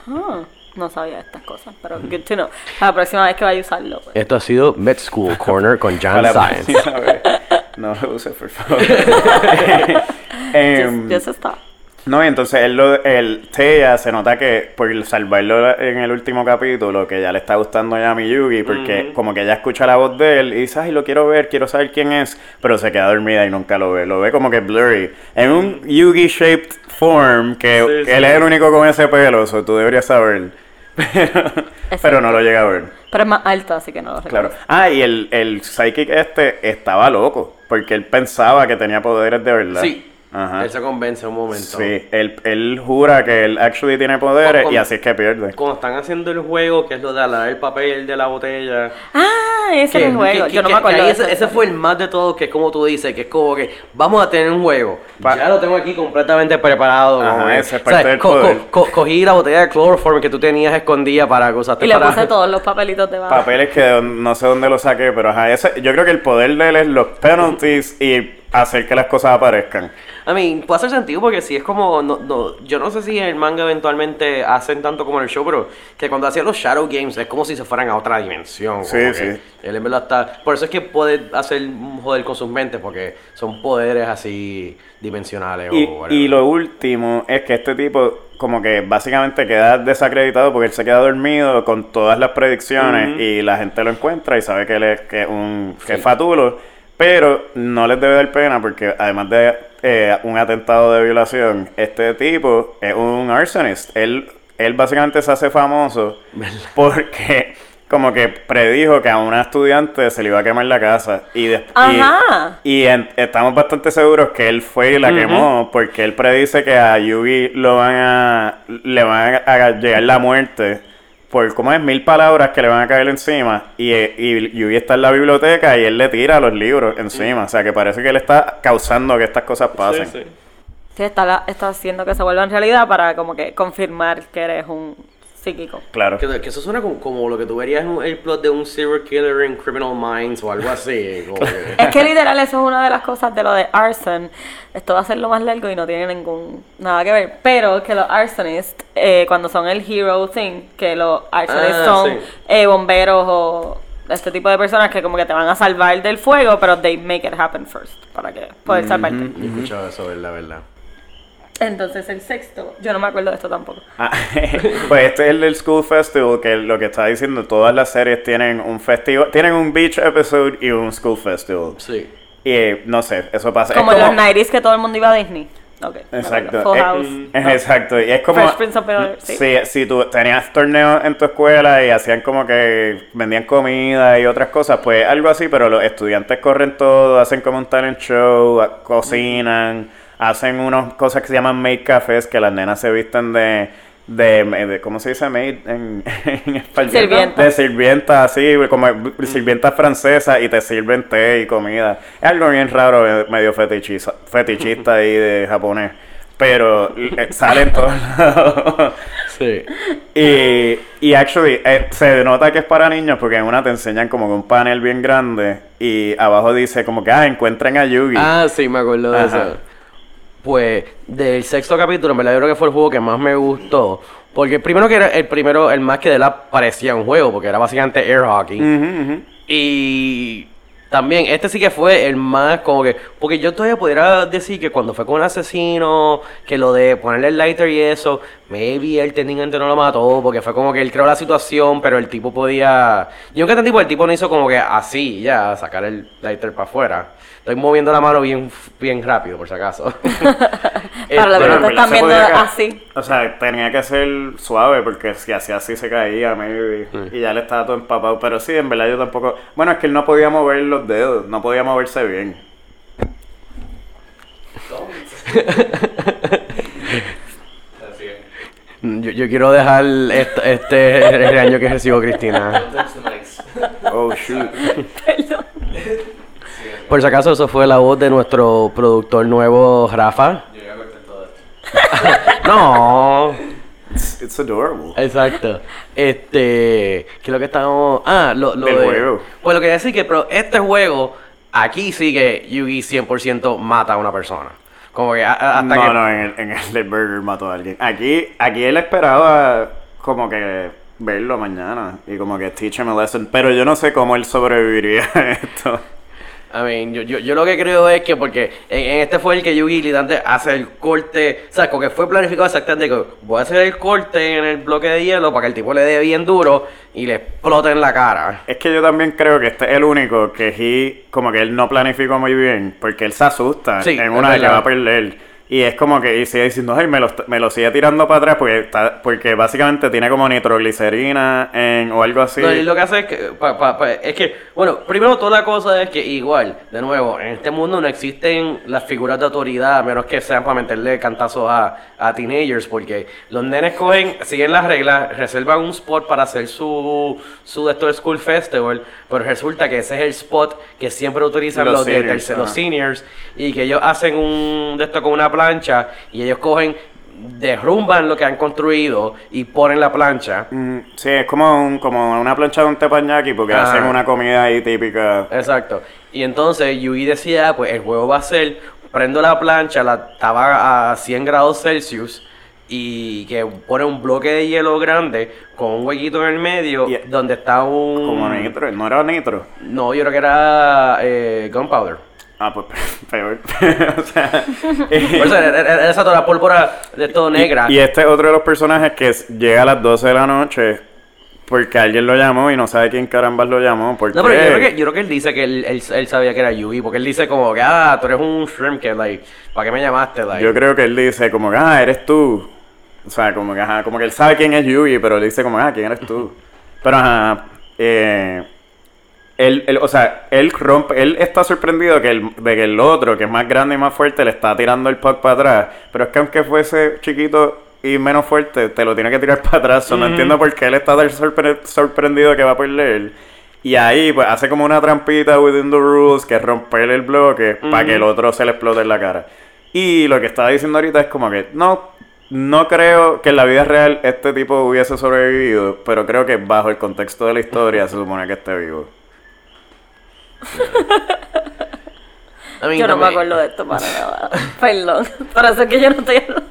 Ah, no sabía estas cosas, pero good to know. La próxima vez que vaya a usarlo. Pues. Esto ha sido Med School Corner con John Science. No lo uses, por favor. Em, Just, just stop. No, y entonces él, lo, él, Teiya se nota que por salvarlo en el último capítulo, que ya le está gustando ya a Miyugi, porque como que ella escucha la voz de él y dice, ay, lo quiero ver, quiero saber quién es, pero se queda dormida y nunca lo ve, lo ve como que blurry. En un Yugi-shaped form, que Sí, él sí. es el único con ese pelo, eso tú deberías saber. Pero, pero no lo llega a ver. Pero es más alto, así que no lo Claro. recuerdo. Ah, y el, el psychic este estaba loco, porque él pensaba que tenía poderes de verdad. Sí. Ajá. Él se convence un momento. Sí, él, él jura que él actually tiene poderes Con- y así es que pierde. Cuando están haciendo el juego, que es lo de alar el papel de la botella. Ah, ese es el juego. que- Yo no que- me acuerdo. de ese, ese fue el más de todos, que es como tú dices, que es como que vamos a tener un juego. Pa- ya lo tengo aquí completamente preparado. Ajá, ese es o sea, parte del co- co- poder. co- cogí la botella de chloroform que tú tenías escondida para usaste Y le para... puse todos los papelitos debajo. Papeles que no sé dónde lo saqué, pero ajá, ese, yo creo que el poder de él es los penalties y hacer que las cosas aparezcan. I mean, puede hacer sentido porque si es como, no, no, yo no sé si en el manga eventualmente hacen tanto como en el show, pero que cuando hacían los Shadow Games es como si se fueran a otra dimensión. Sí, sí. Él en verdad está, por eso es que puede hacer un joder con sus mentes porque son poderes así dimensionales Y, o y lo último es que este tipo como que básicamente queda desacreditado porque él se queda dormido con todas las predicciones y la gente lo encuentra y sabe que él es, que es un que es Sí. fatulo, pero no les debe dar pena porque además de eh, un atentado de violación, este tipo es un arsonist. Él, él básicamente se hace famoso porque como que predijo que a una estudiante se le iba a quemar la casa y después Ajá. y en- estamos bastante seguros que él fue y la quemó porque él predice que a Yugi lo van a le van a, a llegar la muerte por como es mil palabras que le van a caer encima y, eh, y Yugi está en la biblioteca y él le tira los libros encima, o sea que parece que él está causando que estas cosas pasen. Sí, sí. Sí, está, la- está haciendo que se vuelva en realidad para como que confirmar que eres un psíquico. Claro. Que, que eso suena como, como lo que tú verías en un- el plot de un serial killer en Criminal Minds o algo así. como que- Es que literal eso es una de las cosas de lo de arson. Esto va a ser lo más largo y no tiene ningún nada que ver. Pero que los arsonists, eh, cuando son el hero thing, que los arsonists Ah, son sí. eh, bomberos o este tipo de personas que como que te van a salvar del fuego, pero they make it happen first para que poder salvarte. Yo he escuchado eso, verdad, verdad. Entonces el sexto, yo no me acuerdo de esto tampoco. Ah, pues este es el del School Festival, que lo que está diciendo, todas las series tienen un festival, tienen un beach episode y un School Festival. Sí. Y eh, no sé, eso pasa. es Como en los 90s que todo el mundo iba a Disney. Ok. Exacto. Full Eh, House. es exacto. Y es como. Fresh Prince of Bel-Air, sí. Sí, si tú tenías torneos en tu escuela y hacían como que vendían comida y otras cosas, pues algo así, pero los estudiantes corren todo, hacen como un talent show, cocinan, hacen unas cosas que se llaman maid cafés, que las nenas se visten de. De, de- ¿cómo se dice maid en, en español? Sirvienta. De sirvienta, así, como sirvienta francesa y te sirven té y comida. Es algo bien raro, eh, medio fetichista, fetichista ahí de japonés. Pero eh, sale en todos lados. Sí. Y, y actually, eh, se nota que es para niños porque en una te enseñan como que un panel bien grande y abajo dice como que, ah, encuentren a Yugi. Ah, sí, me acuerdo de eso. Pues, del sexto capítulo, en verdad, yo creo que fue el juego que más me gustó. Porque primero que era el primero, el más que de la parecía un juego, porque era básicamente air hockey. Y también, este sí que fue el más como que. Porque yo todavía pudiera decir que cuando fue con un asesino, que lo de ponerle el lighter y eso, maybe él técnicamente no lo mató, porque fue como que él creó la situación, pero el tipo podía. Yo nunca entendí por el tipo no hizo como que así, ya, sacar el lighter para afuera. Estoy moviendo la mano bien, bien rápido, por si acaso. Para la Este, que no te Pero en verdad están viendo así. O sea, tenía que ser suave porque si hacía así se caía, maybe. Mm. Y ya le estaba todo empapado. Pero sí, en verdad yo tampoco. Bueno, es que él no podía mover los dedos, no podía moverse bien. yo, yo quiero dejar este, este regaño que recibió Cristina. Oh, shoot. Por si acaso, eso fue la voz de nuestro productor nuevo, Rafa. no, It's, it's adorable. exacto. Este, que es lo que estamos. Ah, lo, lo Del de- juego. Pues lo que decir que, pero este juego, aquí sí que Yugi 100% mata a una persona. Como que hasta no, que. no, en el, en el de Burger mató a alguien. Aquí, aquí él esperaba como que verlo mañana y como que teach him a lesson. Pero yo no sé cómo él sobreviviría a esto. I mean, yo, yo, yo lo que creo es que porque en, en este fue el que Yugi literalmente hace el corte, o sea, como que fue planificado exactamente que voy a hacer el corte en el bloque de hielo para que el tipo le dé bien duro y le explote en la cara. Es que yo también creo que este es el único que he, como que él no planificó muy bien, porque él se asusta Sí, en una de que va a perder. Y es como que y sigue diciendo, ay, me lo, me lo sigue tirando para atrás porque, está, porque básicamente tiene como nitroglicerina en, o algo así. No, y lo que hace es que, pa- pa- pa- es que, bueno, primero toda la cosa es que igual, de nuevo, en este mundo no existen las figuras de autoridad, a menos que sean para meterle cantazos a, a teenagers, porque los nenes cogen, siguen las reglas, reservan un spot para hacer su, su de de School Festival, pero resulta que ese es el spot que siempre utilizan Los los, de seniors, tercer- los seniors, y que ellos hacen un de esto con una plancha, y ellos cogen, derrumban lo que han construido y ponen la plancha. Mm, sí, es como, un, como una plancha de un teppanyaki porque Ajá. hacen una comida ahí típica. Exacto. Y entonces Yui decía, pues el juego va a ser, prendo la plancha, la estaba a 100 grados Celsius y que pone un bloque de hielo grande con un huequito en el medio Y- donde está un... Como nitro, no era nitro. No, yo creo que era eh, gunpowder. Ah, pues peor. o sea, Por eso era, era- era esa toda la pólvora de todo negra. Y este es otro de los personajes que llega a las 12 de la noche porque alguien lo llamó y no sabe quién carambas lo llamó. ¿Por No, pero yo creo, que, yo creo que él dice que él, él, él sabía que era Yui, porque él dice como que, ah, tú eres un shrimp que, like, ¿para qué me llamaste? Like, Yo creo que él dice como que, ah, eres tú. O sea, como que, ajá, como que él sabe quién es Yugi, pero él dice como, ah, ¿quién eres tú? Pero, ajá, eh, él, él- o sea, él rompe, él está sorprendido que el, de que el otro, que es más grande y más fuerte, le está tirando el puck para atrás. Pero es que aunque fuese chiquito y menos fuerte, te lo tiene que tirar para atrás. No entiendo por qué él está tan sorpre- sorprendido que va a perder. Y ahí, pues, hace como una trampita within the rules, que es romper el bloque para que el otro se le explote en la cara. Y lo que estaba diciendo ahorita es como que, no, no creo que en la vida real este tipo hubiese sobrevivido, pero creo que bajo el contexto de la historia se supone que esté vivo. I mean, Yo no me también- acuerdo de esto para nada. Perdón. Por eso es que yo no estoy hablando.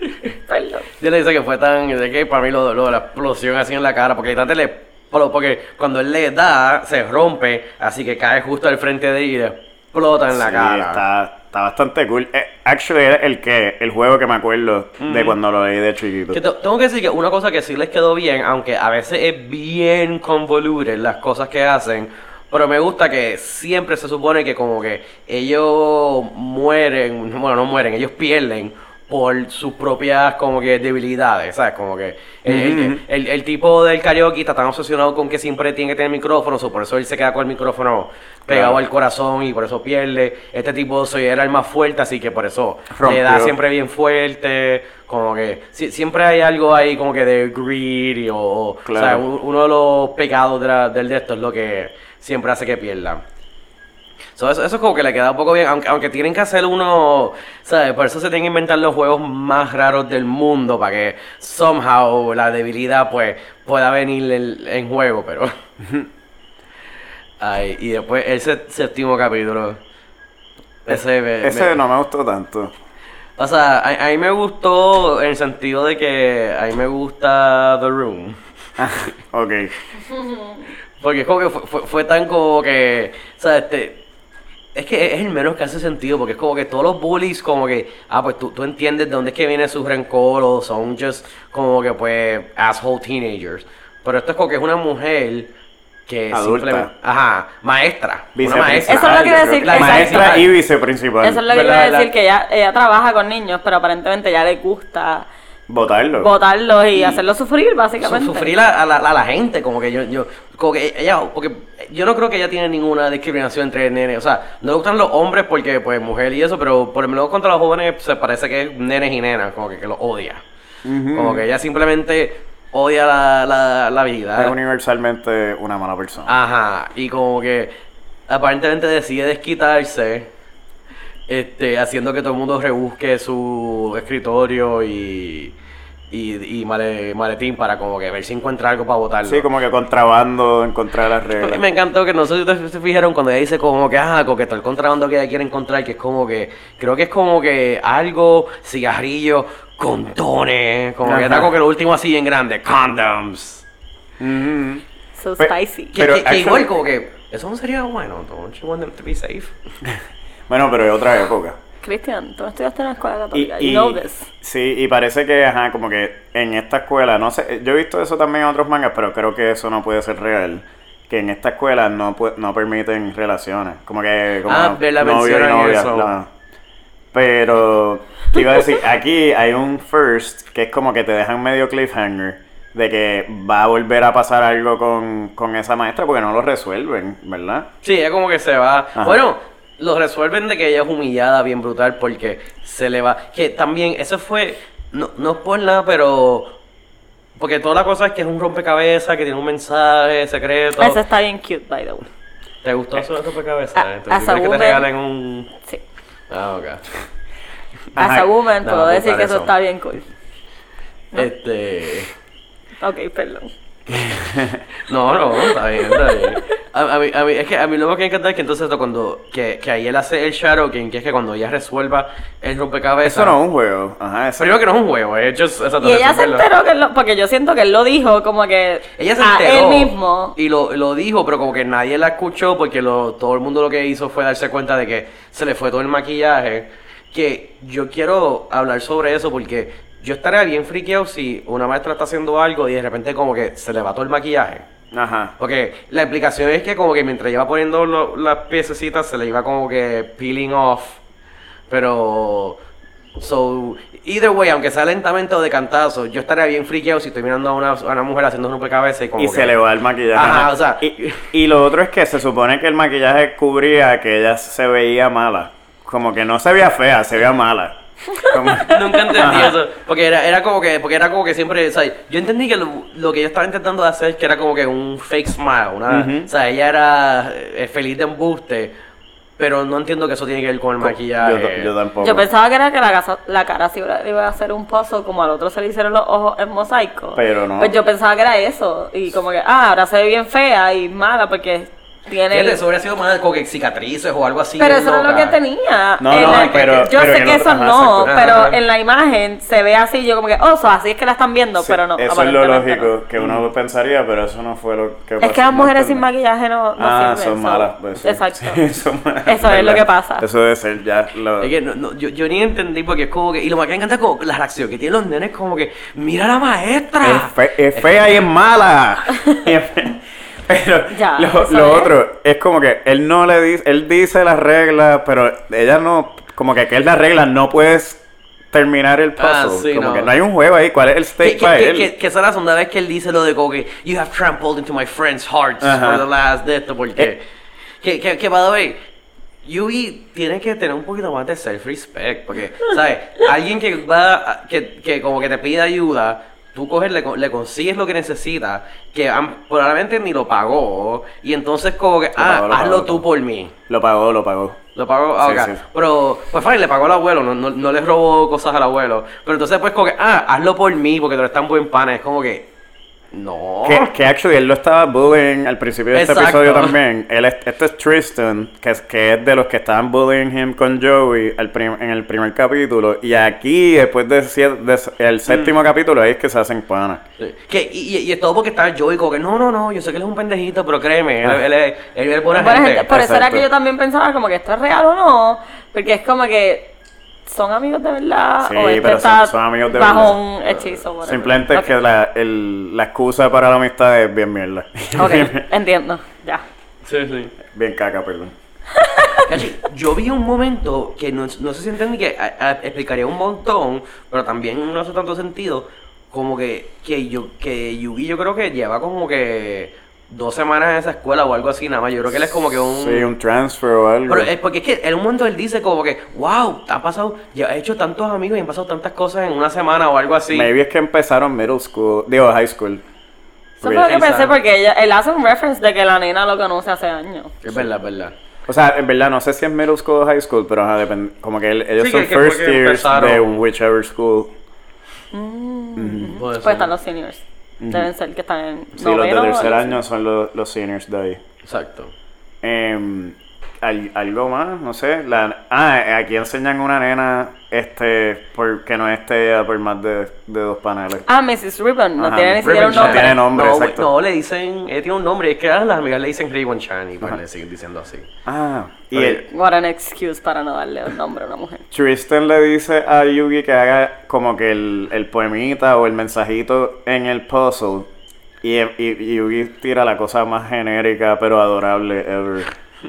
Perdón. Yo le dice que fue tan. Que para mí lo, lo la explosión así en la cara, porque tanto le. Porque cuando él le da, se rompe, así que cae justo al frente de él y le explota en la Sí, cara. Está, está bastante cool. Eh, actually, era el que el juego que me acuerdo de cuando lo leí de chiquito. Que te- tengo que decir que una cosa que sí les quedó bien, aunque a veces es bien convoluted las cosas que hacen, Pero me gusta que siempre se supone que como que ellos mueren, bueno, no mueren, ellos pierden por sus propias como que debilidades, ¿sabes? Como que el, el- el- el tipo del karaoke está tan obsesionado con que siempre tiene que tener micrófono, so por eso él se queda con el micrófono pegado Claro. al corazón y por eso pierde. Este tipo soy era el más fuerte, así que por eso le da Rompió. siempre bien fuerte, como que si- siempre hay algo ahí como que de greed y, o, sea, uno de los pecados de la- del de esto es lo que siempre hace que pierda. So, eso, eso es como que le queda un poco bien, aunque, aunque tienen que hacer uno, ¿sabes? Por eso se tienen que inventar los juegos más raros del mundo, para que somehow la debilidad pues pueda venir en, en juego, pero... Ay, y después el sé- séptimo capítulo. Ese, me- Ese me- no me gustó tanto. O sea, a, a mí me gustó en el sentido de que a mí me gusta The Room. Ok. Porque es como que fue, fue- fue tan como que, o sea, este, es que es el menos que hace sentido, porque es como que todos los bullies como que, ah, pues tú, tú entiendes de dónde es que viene su rencor o son just como que pues asshole teenagers. Pero esto es como que es una mujer que Adulta. simplemente, ajá, maestra, una maestra. Eso es lo que iba a decir, La. Maestra y viceprincipal. Eso es lo que iba a decir, La- que ella, ella trabaja con niños, pero aparentemente ya le gusta Votarlo. botarlos y hacerlos sufrir, básicamente. Su- sufrir a, a la, a la gente, como que yo, yo, como que ella, porque yo no creo que ella tiene ninguna discriminación entre nenes, o sea, no le gustan los hombres porque, pues, mujer y eso, pero por lo menos contra los jóvenes se parece que es nenes y nenas, como que, que los odia. Como que ella simplemente odia la, la, la vida. Es universalmente una mala persona. Ajá, y como que aparentemente decide desquitarse, este, haciendo que todo el mundo rebusque su escritorio y, y, y male- maletín para como que ver si encuentra algo para votarlo. Sí, como que contrabando, encontrar las reglas. Me encantó que no sé si ustedes se fijaron cuando ella dice como que, ah, como que todo el contrabando que ella quiere encontrar, que es como que, creo que es como que algo, cigarrillo, condones, como que está como que lo último así en grande, condoms. Ujú. So Pe- spicy. Que, Pero que- que actually- igual como que, eso no sería bueno, don't you want them to be safe? Bueno, pero es otra época. Cristian, tú no estudiaste en la escuela Y, católica. y- you know this. Sí, y parece que, ajá, como que en esta escuela, no sé, yo he visto eso también en otros mangas, pero creo que eso no puede ser real. Que en esta escuela no no permiten relaciones. Como que, como Ah, novio y novia. eso. Pero, te iba a decir, aquí hay un first que es como que te dejan medio cliffhanger de que va a volver a pasar algo con, con esa maestra porque no lo resuelven, ¿verdad? Sí, es como que se va. Ajá. Bueno, lo resuelven de que ella es humillada bien brutal porque se le va. Que también, eso fue. No, no es por nada, pero. Porque toda la cosa es que es un rompecabezas, que tiene un mensaje secreto. Eso está bien cute, by the way. ¿Te gustó eso de rompecabezas? A- Entonces, as ¿tú a quieres que te regalen un. Sí. Ah, ok. As a woman, puedo decir que eso eso. está bien cool. Este. Ok, perdón. No, no, está bien, está bien. A, a mí, a mí- es que a mí lo que me encanta es que entonces esto cuando, que, que ahí él hace el Shadow que es que cuando ella resuelva el rompecabezas. Eso no es un juego. Ajá, eso Primero que no es un juego, es just, exacto, Y ella se enteró que lo, porque yo siento que él lo dijo como que Ella se a enteró él mismo. y lo, lo dijo, pero como que nadie la escuchó porque lo, todo el mundo lo que hizo fue darse cuenta de que se le fue todo el maquillaje. Que yo quiero hablar sobre eso porque yo estaría bien friqueado si una maestra está haciendo algo y de repente como que se le va todo el maquillaje. Ajá. Porque la explicación es que como que mientras iba poniendo lo- las piececitas se le iba como que peeling off. Pero... So, either way, aunque sea lentamente o de cantazo, yo estaría bien friqueado si estoy mirando a una, a una mujer haciendo un rompecabezas y como Y que- se le va el maquillaje. Ajá, Ajá. o sea- Y, y lo otro es que se supone que el maquillaje cubría que ella se veía mala. Como que no se veía fea, se veía mala. Nunca entendí Ajá. eso. Porque era, era como que, porque era como que siempre, o sea, yo entendí que lo, lo que ella estaba intentando de hacer es que era como que un fake smile, una, Ujú. o sea, ella era eh, feliz de embuste, pero no entiendo que eso tiene que ver con el maquillaje. Yo, yo tampoco. Yo pensaba que era que la, casa- la cara sí iba iba a hacer un pozo como al otro se le hicieron los ojos en mosaico. Pero no. Pues yo pensaba que era eso. Y como que, ah, ahora se ve bien fea y mala porque tiene. Fíjate, eso hubiera sido más como que cicatrices o algo así. Pero eso no es lo que tenía. No, En no, la- pero- Yo pero sé que otro- eso ajá, no, exacto. pero Ajá. en la imagen se ve así. Yo como que, oh, so así es que la están viendo, Sí, pero no. Eso es lo lógico no. que uno pensaría, pero eso no fue lo que Es pasó, que las mujeres sin maquillaje no, no ah, sirven. son so- malas. Pues, sí. Exacto. Sí, son malas, Eso es lo que pasa. Eso debe ser ya lo... Es que no, no, yo, yo ni entendí porque es como que. Y lo más que me encanta es como la reacción que tienen los nenes, como que. ¡Mira a la maestra! Es, fe- es fea y es mala. Pero Ya, lo, lo es. otro es como que él no le dice, él dice las reglas, pero ella no, como que que es la regla, no puedes terminar el puzzle. Ah, sí, como no. que no hay un juego ahí, ¿cuál es el stake para él? que- que esa es la segunda vez que él dice lo de como que You have trampled into my friends' hearts Ajá. for the last de esto, porque Eh. que, que, que by the way, Yui tiene que tener un poquito más de self-respect, porque, ¿sabes? Alguien que va, que, que como que te pide ayuda, tú coges, le, le consigues lo que necesita, que am- probablemente ni lo pagó, y entonces como que, ah, pagó, hazlo pagó, tú por mí. Lo pagó, lo pagó. Lo pagó, ah, Sí, ok. sí. Pero, pues fine, le pagó al abuelo, no, no, no le robó cosas al abuelo. Pero entonces, pues, como que, ah, hazlo por mí, porque tú eres tan buen pana. Es como que, no. Que, que actually él lo estaba bullying al principio de este episodio también. Él es- este es Tristan, que es, que es de los que estaban bullying him con Joey al prim- en el primer capítulo. Y aquí, después de, siete- de- el séptimo Mm. capítulo, ahí es que se hacen panas. Sí. Que, y, y- y es todo porque está Joey, como que, no, no, no, yo sé que él es un pendejito, pero créeme, él, él es, él es buena Buena gente. gente. Por eso era que yo también pensaba como que esto es real o no. Porque es como que son amigos de verdad. Sí, o este pero son- está son amigos de bajo verdad. un hechizo. whatever. Simplemente es que la, el- la excusa para la amistad es bien mierda. Ok, entiendo. Ya. Sí, sí. bien caca, perdón. Cachi, yo vi un momento que no, no sé si entendí que a- a- explicaría un montón, pero también no hace tanto sentido. Como que, que yo, que Yugi yo creo que lleva como que dos semanas en esa escuela o algo así nada más. Yo creo que él es como que un. Sí, un transfer o algo. Pero es porque es que en un momento él dice como que, wow, ha pasado, ya he hecho tantos amigos y han pasado tantas cosas en una semana o algo así. Maybe es que empezaron middle school, digo high school. Eso fue lo que pensé porque ella, él hace un reference de que la nena lo conoce hace años. Es verdad, es verdad. O sea, en verdad, no sé si es middle school o high school, pero ajá, depende. Como que él- ellos Sí, son que- first years empezaron. de whichever school. Puede Pues están los seniors. Deben ser que están en Sí, los de tercer año son los, los seniors de ahí. Exacto. Em, al- algo más, no sé. La, ah, aquí enseñan una nena este por, que no esté por más de, de dos paneles. Ah, Mrs. Ribbon. No Ajá, tiene ni siquiera un nombre. tiene nombre, no, exacto. No, le dicen, él tiene un nombre, es que a las amigas le dicen Ribbon Chan y pues le siguen diciendo así. Ah, y el- What an excuse para no darle un nombre a una mujer. Tristan le dice a Yugi que haga como que el, el poemita o el mensajito en el puzzle. Y, y- y Yugi tira la cosa más genérica pero adorable ever.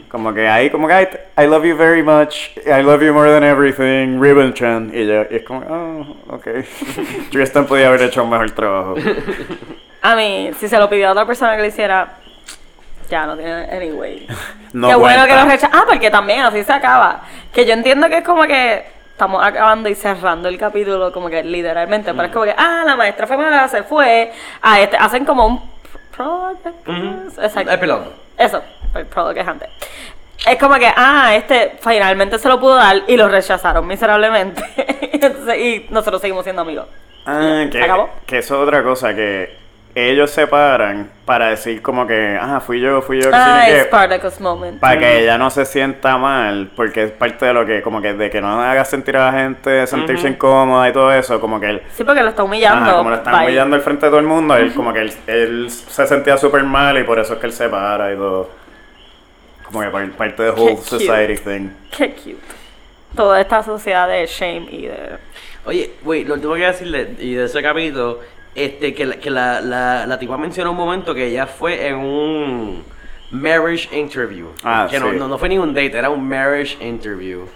Como que ahí, como que I, I love you very much, I love you more than everything, Ribbon Chan. Y, yo, y es como, oh, ok. Tristan podía haber hecho un mejor trabajo. A mí, si se lo pidió a otra persona que lo hiciera, ya no tiene anyway. No Qué bueno que lo rechaza. Ah, porque también así se acaba. Que yo entiendo que es como que estamos acabando y cerrando el capítulo, como que literalmente. Pero es como que, ah, la maestra fue mala, se fue. Ah, este, hacen como un project. Ujú. Exacto. Eso, el product es antes. Es como que, ah, este finalmente se lo pudo dar y lo rechazaron miserablemente. Entonces, y nosotros seguimos siendo amigos. Ah, que, acabó? que eso es otra cosa, que ellos se paran para decir como que, ah, fui yo, fui yo, Ah, que- Spartacus moment. Para que ella no se sienta mal, porque es parte de lo que, como que de que no haga sentir a la gente, sentirse incómoda y todo eso, como que él, Sí, porque lo está humillando. ajá, como lo están humillando al frente de todo el mundo, él como que él, él se sentía súper mal y por eso es que él se para y todo. Como que par- parte de whole Qué society thing. Qué cute. Toda esta sociedad de shame y de... Oye, güey, lo último que decirle y de ese capítulo, este, que, la, que la, la, la tipa mencionó un momento que ella fue en un marriage interview. Ah, que no, sí. no, no fue ni un date, era un marriage interview.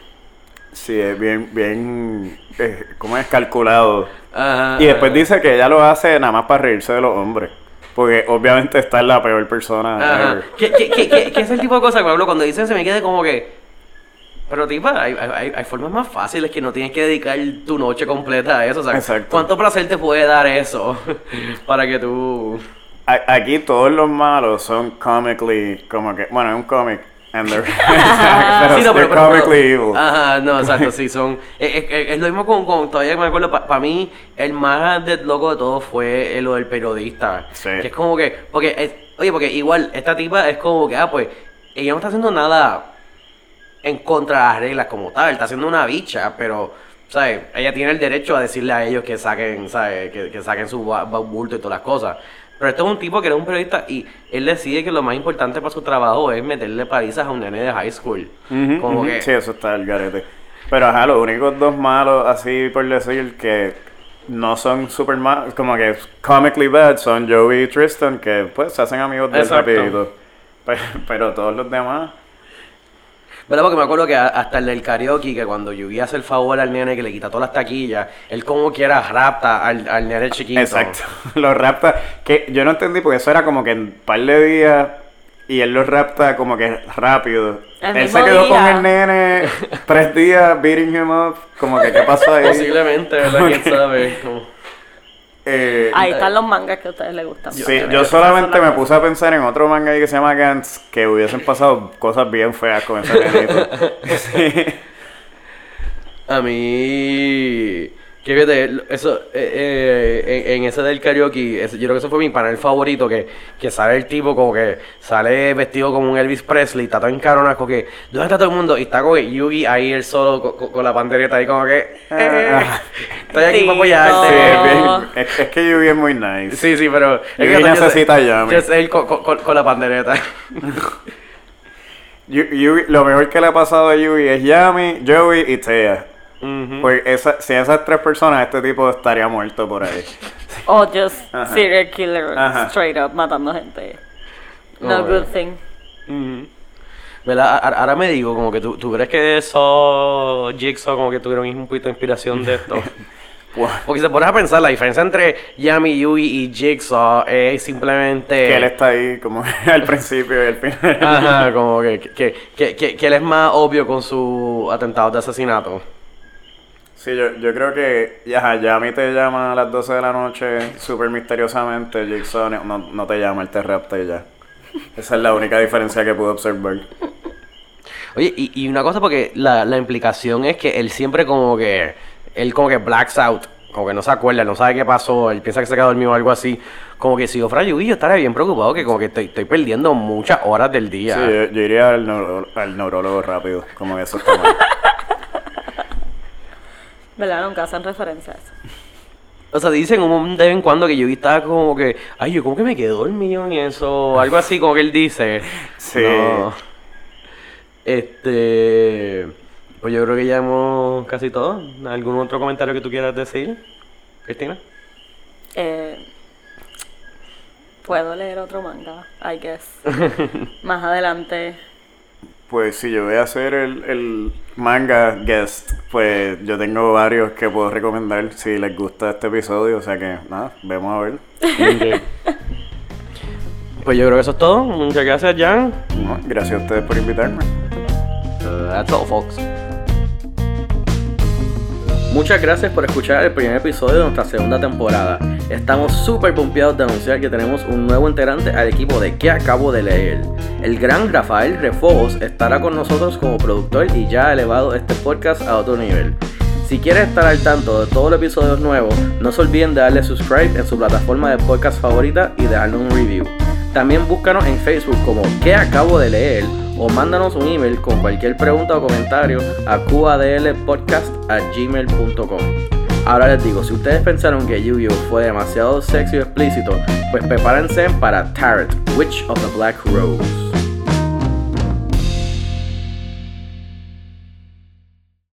Sí, es bien, bien, eh, como es calculado. Ajá, Y después ajá. dice que ella lo hace nada más para reírse de los hombres. Porque obviamente está en la peor persona. ¿Qué, qué, qué, qué- es el tipo de cosa que hablo cuando dicen se me quede como que. Pero, tipa, hay, hay, hay formas más fáciles que no tienes que dedicar tu noche completa a eso. O sea, Exacto. ¿cuánto placer te puede dar eso para que tú. Aquí todos los malos son comically, como que, bueno, es un cómic, and they're, pero Sí, no, pero- pero- comically evil. Ajá, no, exacto, sí, son. Es, es- es lo mismo con, con- Todavía me acuerdo, para mí, el más de loco de todo fue lo del periodista. Sí. Que es como que. Porque, es- oye, porque igual, esta tipa es como que, ah, pues, ella no está haciendo nada en contra de las reglas como tal, está haciendo una bicha, pero. ¿Sabes? Ella tiene el derecho a decirle a ellos que saquen, ¿sabes? Que, que saquen su bulto y todas las cosas. Pero este es un tipo que era un periodista y él decide que lo más importante para su trabajo es meterle palizas a un nene de high school. Como que. Sí, eso está el garete. Pero ajá, los únicos dos malos, así por decir, que no son super mal, como que comically bad, son Joey y Tristan, que pues se hacen amigos de rapidito. Pero, pero todos los demás. ¿Verdad? Porque me acuerdo que hasta el del karaoke, que cuando Yugi hace el favor al nene que le quita todas las taquillas, él como quiera rapta al, al nene chiquito. Exacto. Los rapta, que yo no entendí porque eso era como que en un par de días y él los rapta como que rápido. El él se quedó día. con el nene tres días beating him up, como que qué pasó ahí. Posiblemente, ¿verdad? ¿Quién sabe? Como- Eh, Ahí están los mangas que a ustedes les gustan. Sí, yo solamente me puse a pensar en otro manga ahí que se llama Gantz, que hubiesen pasado cosas bien feas con ese. Sí. A mí. Que fíjate, eso, eh, eh, en, en ese del karaoke, ese- yo creo que ese fue mi panel favorito, que, que sale el tipo como que sale vestido como un Elvis Presley, está todo encaronado, como que, ¿dónde está todo el mundo? Y está como que Yugi ahí él solo con, con- con la pandereta ahí como que, eh, estoy aquí para apoyarte. Sí, es, es- es que Yugi es muy nice. Sí, sí, pero... Yugi yo sé- necesita yo sé él con, con- la pandereta. Yu- Yugi- lo mejor que le ha pasado a Yugi es Yami, Joey y Thea. Pues esa, si esas tres personas, este tipo estaría muerto por ahí. O just Ajá. serial killer Ajá. straight up matando gente. No Oh, good thing. ¿Verdad? Ahora me digo, como que tú, tú crees que eso, Jigsaw, como que tuvieron un poquito de inspiración de esto. Wow. Porque si te pones a pensar, la diferencia entre Yami, Yui y Jigsaw es simplemente... Que él está ahí como al principio y al final. Ajá, como que, que, que, que, que él es más obvio con su atentado de asesinato. Sí, yo, yo creo que ya, Yami te llama a las 12 de la noche súper misteriosamente, Jigsaw no, no te llama, él te rapta y ya. Esa es la única diferencia que pude observar. Oye, y, y una cosa porque la, la implicación es que él siempre como que, él como que blacks out, como que no se acuerda, no sabe qué pasó, él piensa que se quedó dormido o algo así. Como que si yo fuera yo estaría bien preocupado que como que estoy, estoy perdiendo muchas horas del día. Sí, yo, yo iría al, neuro- al neurólogo rápido, como que eso está mal. ¿Verdad? Nunca hacen referencia a eso. O sea, dicen un de vez en cuando que Yugi estaba como que, ay, yo como que me quedé dormido en eso, algo así como que él dice. Sí. No. Este, pues yo creo que ya hemos casi todo. ¿Algún otro comentario que tú quieras decir, Cristina? Eh, Puedo leer otro manga, I guess. Más adelante. Pues si yo voy a hacer el, el manga guest, pues yo tengo varios que puedo recomendar si les gusta este episodio, o sea que nada, vemos a ver. Pues yo creo que eso es todo. Muchas gracias, Jan. No, Gracias a ustedes por invitarme. Uh, that's all, folks. Muchas gracias por escuchar el primer episodio de nuestra segunda temporada. Estamos súper pompeados de anunciar que tenemos un nuevo integrante al equipo de que acabo de leer. El gran Rafael Refojos estará con nosotros como productor y ya ha elevado este podcast a otro nivel. Si quieres estar al tanto de todos los episodios nuevos, no se olviden de darle subscribe en su plataforma de podcast favorita y dejarnos un review. También búscanos en Facebook como que acabo de leer o mándanos un email con cualquier pregunta o comentario a qadlpodcast@gmail.com. Ahora les digo, si ustedes pensaron que Yu-Gi-Oh fue demasiado sexy o explícito, pues prepárense para Tarot, Witch of the Black Rose.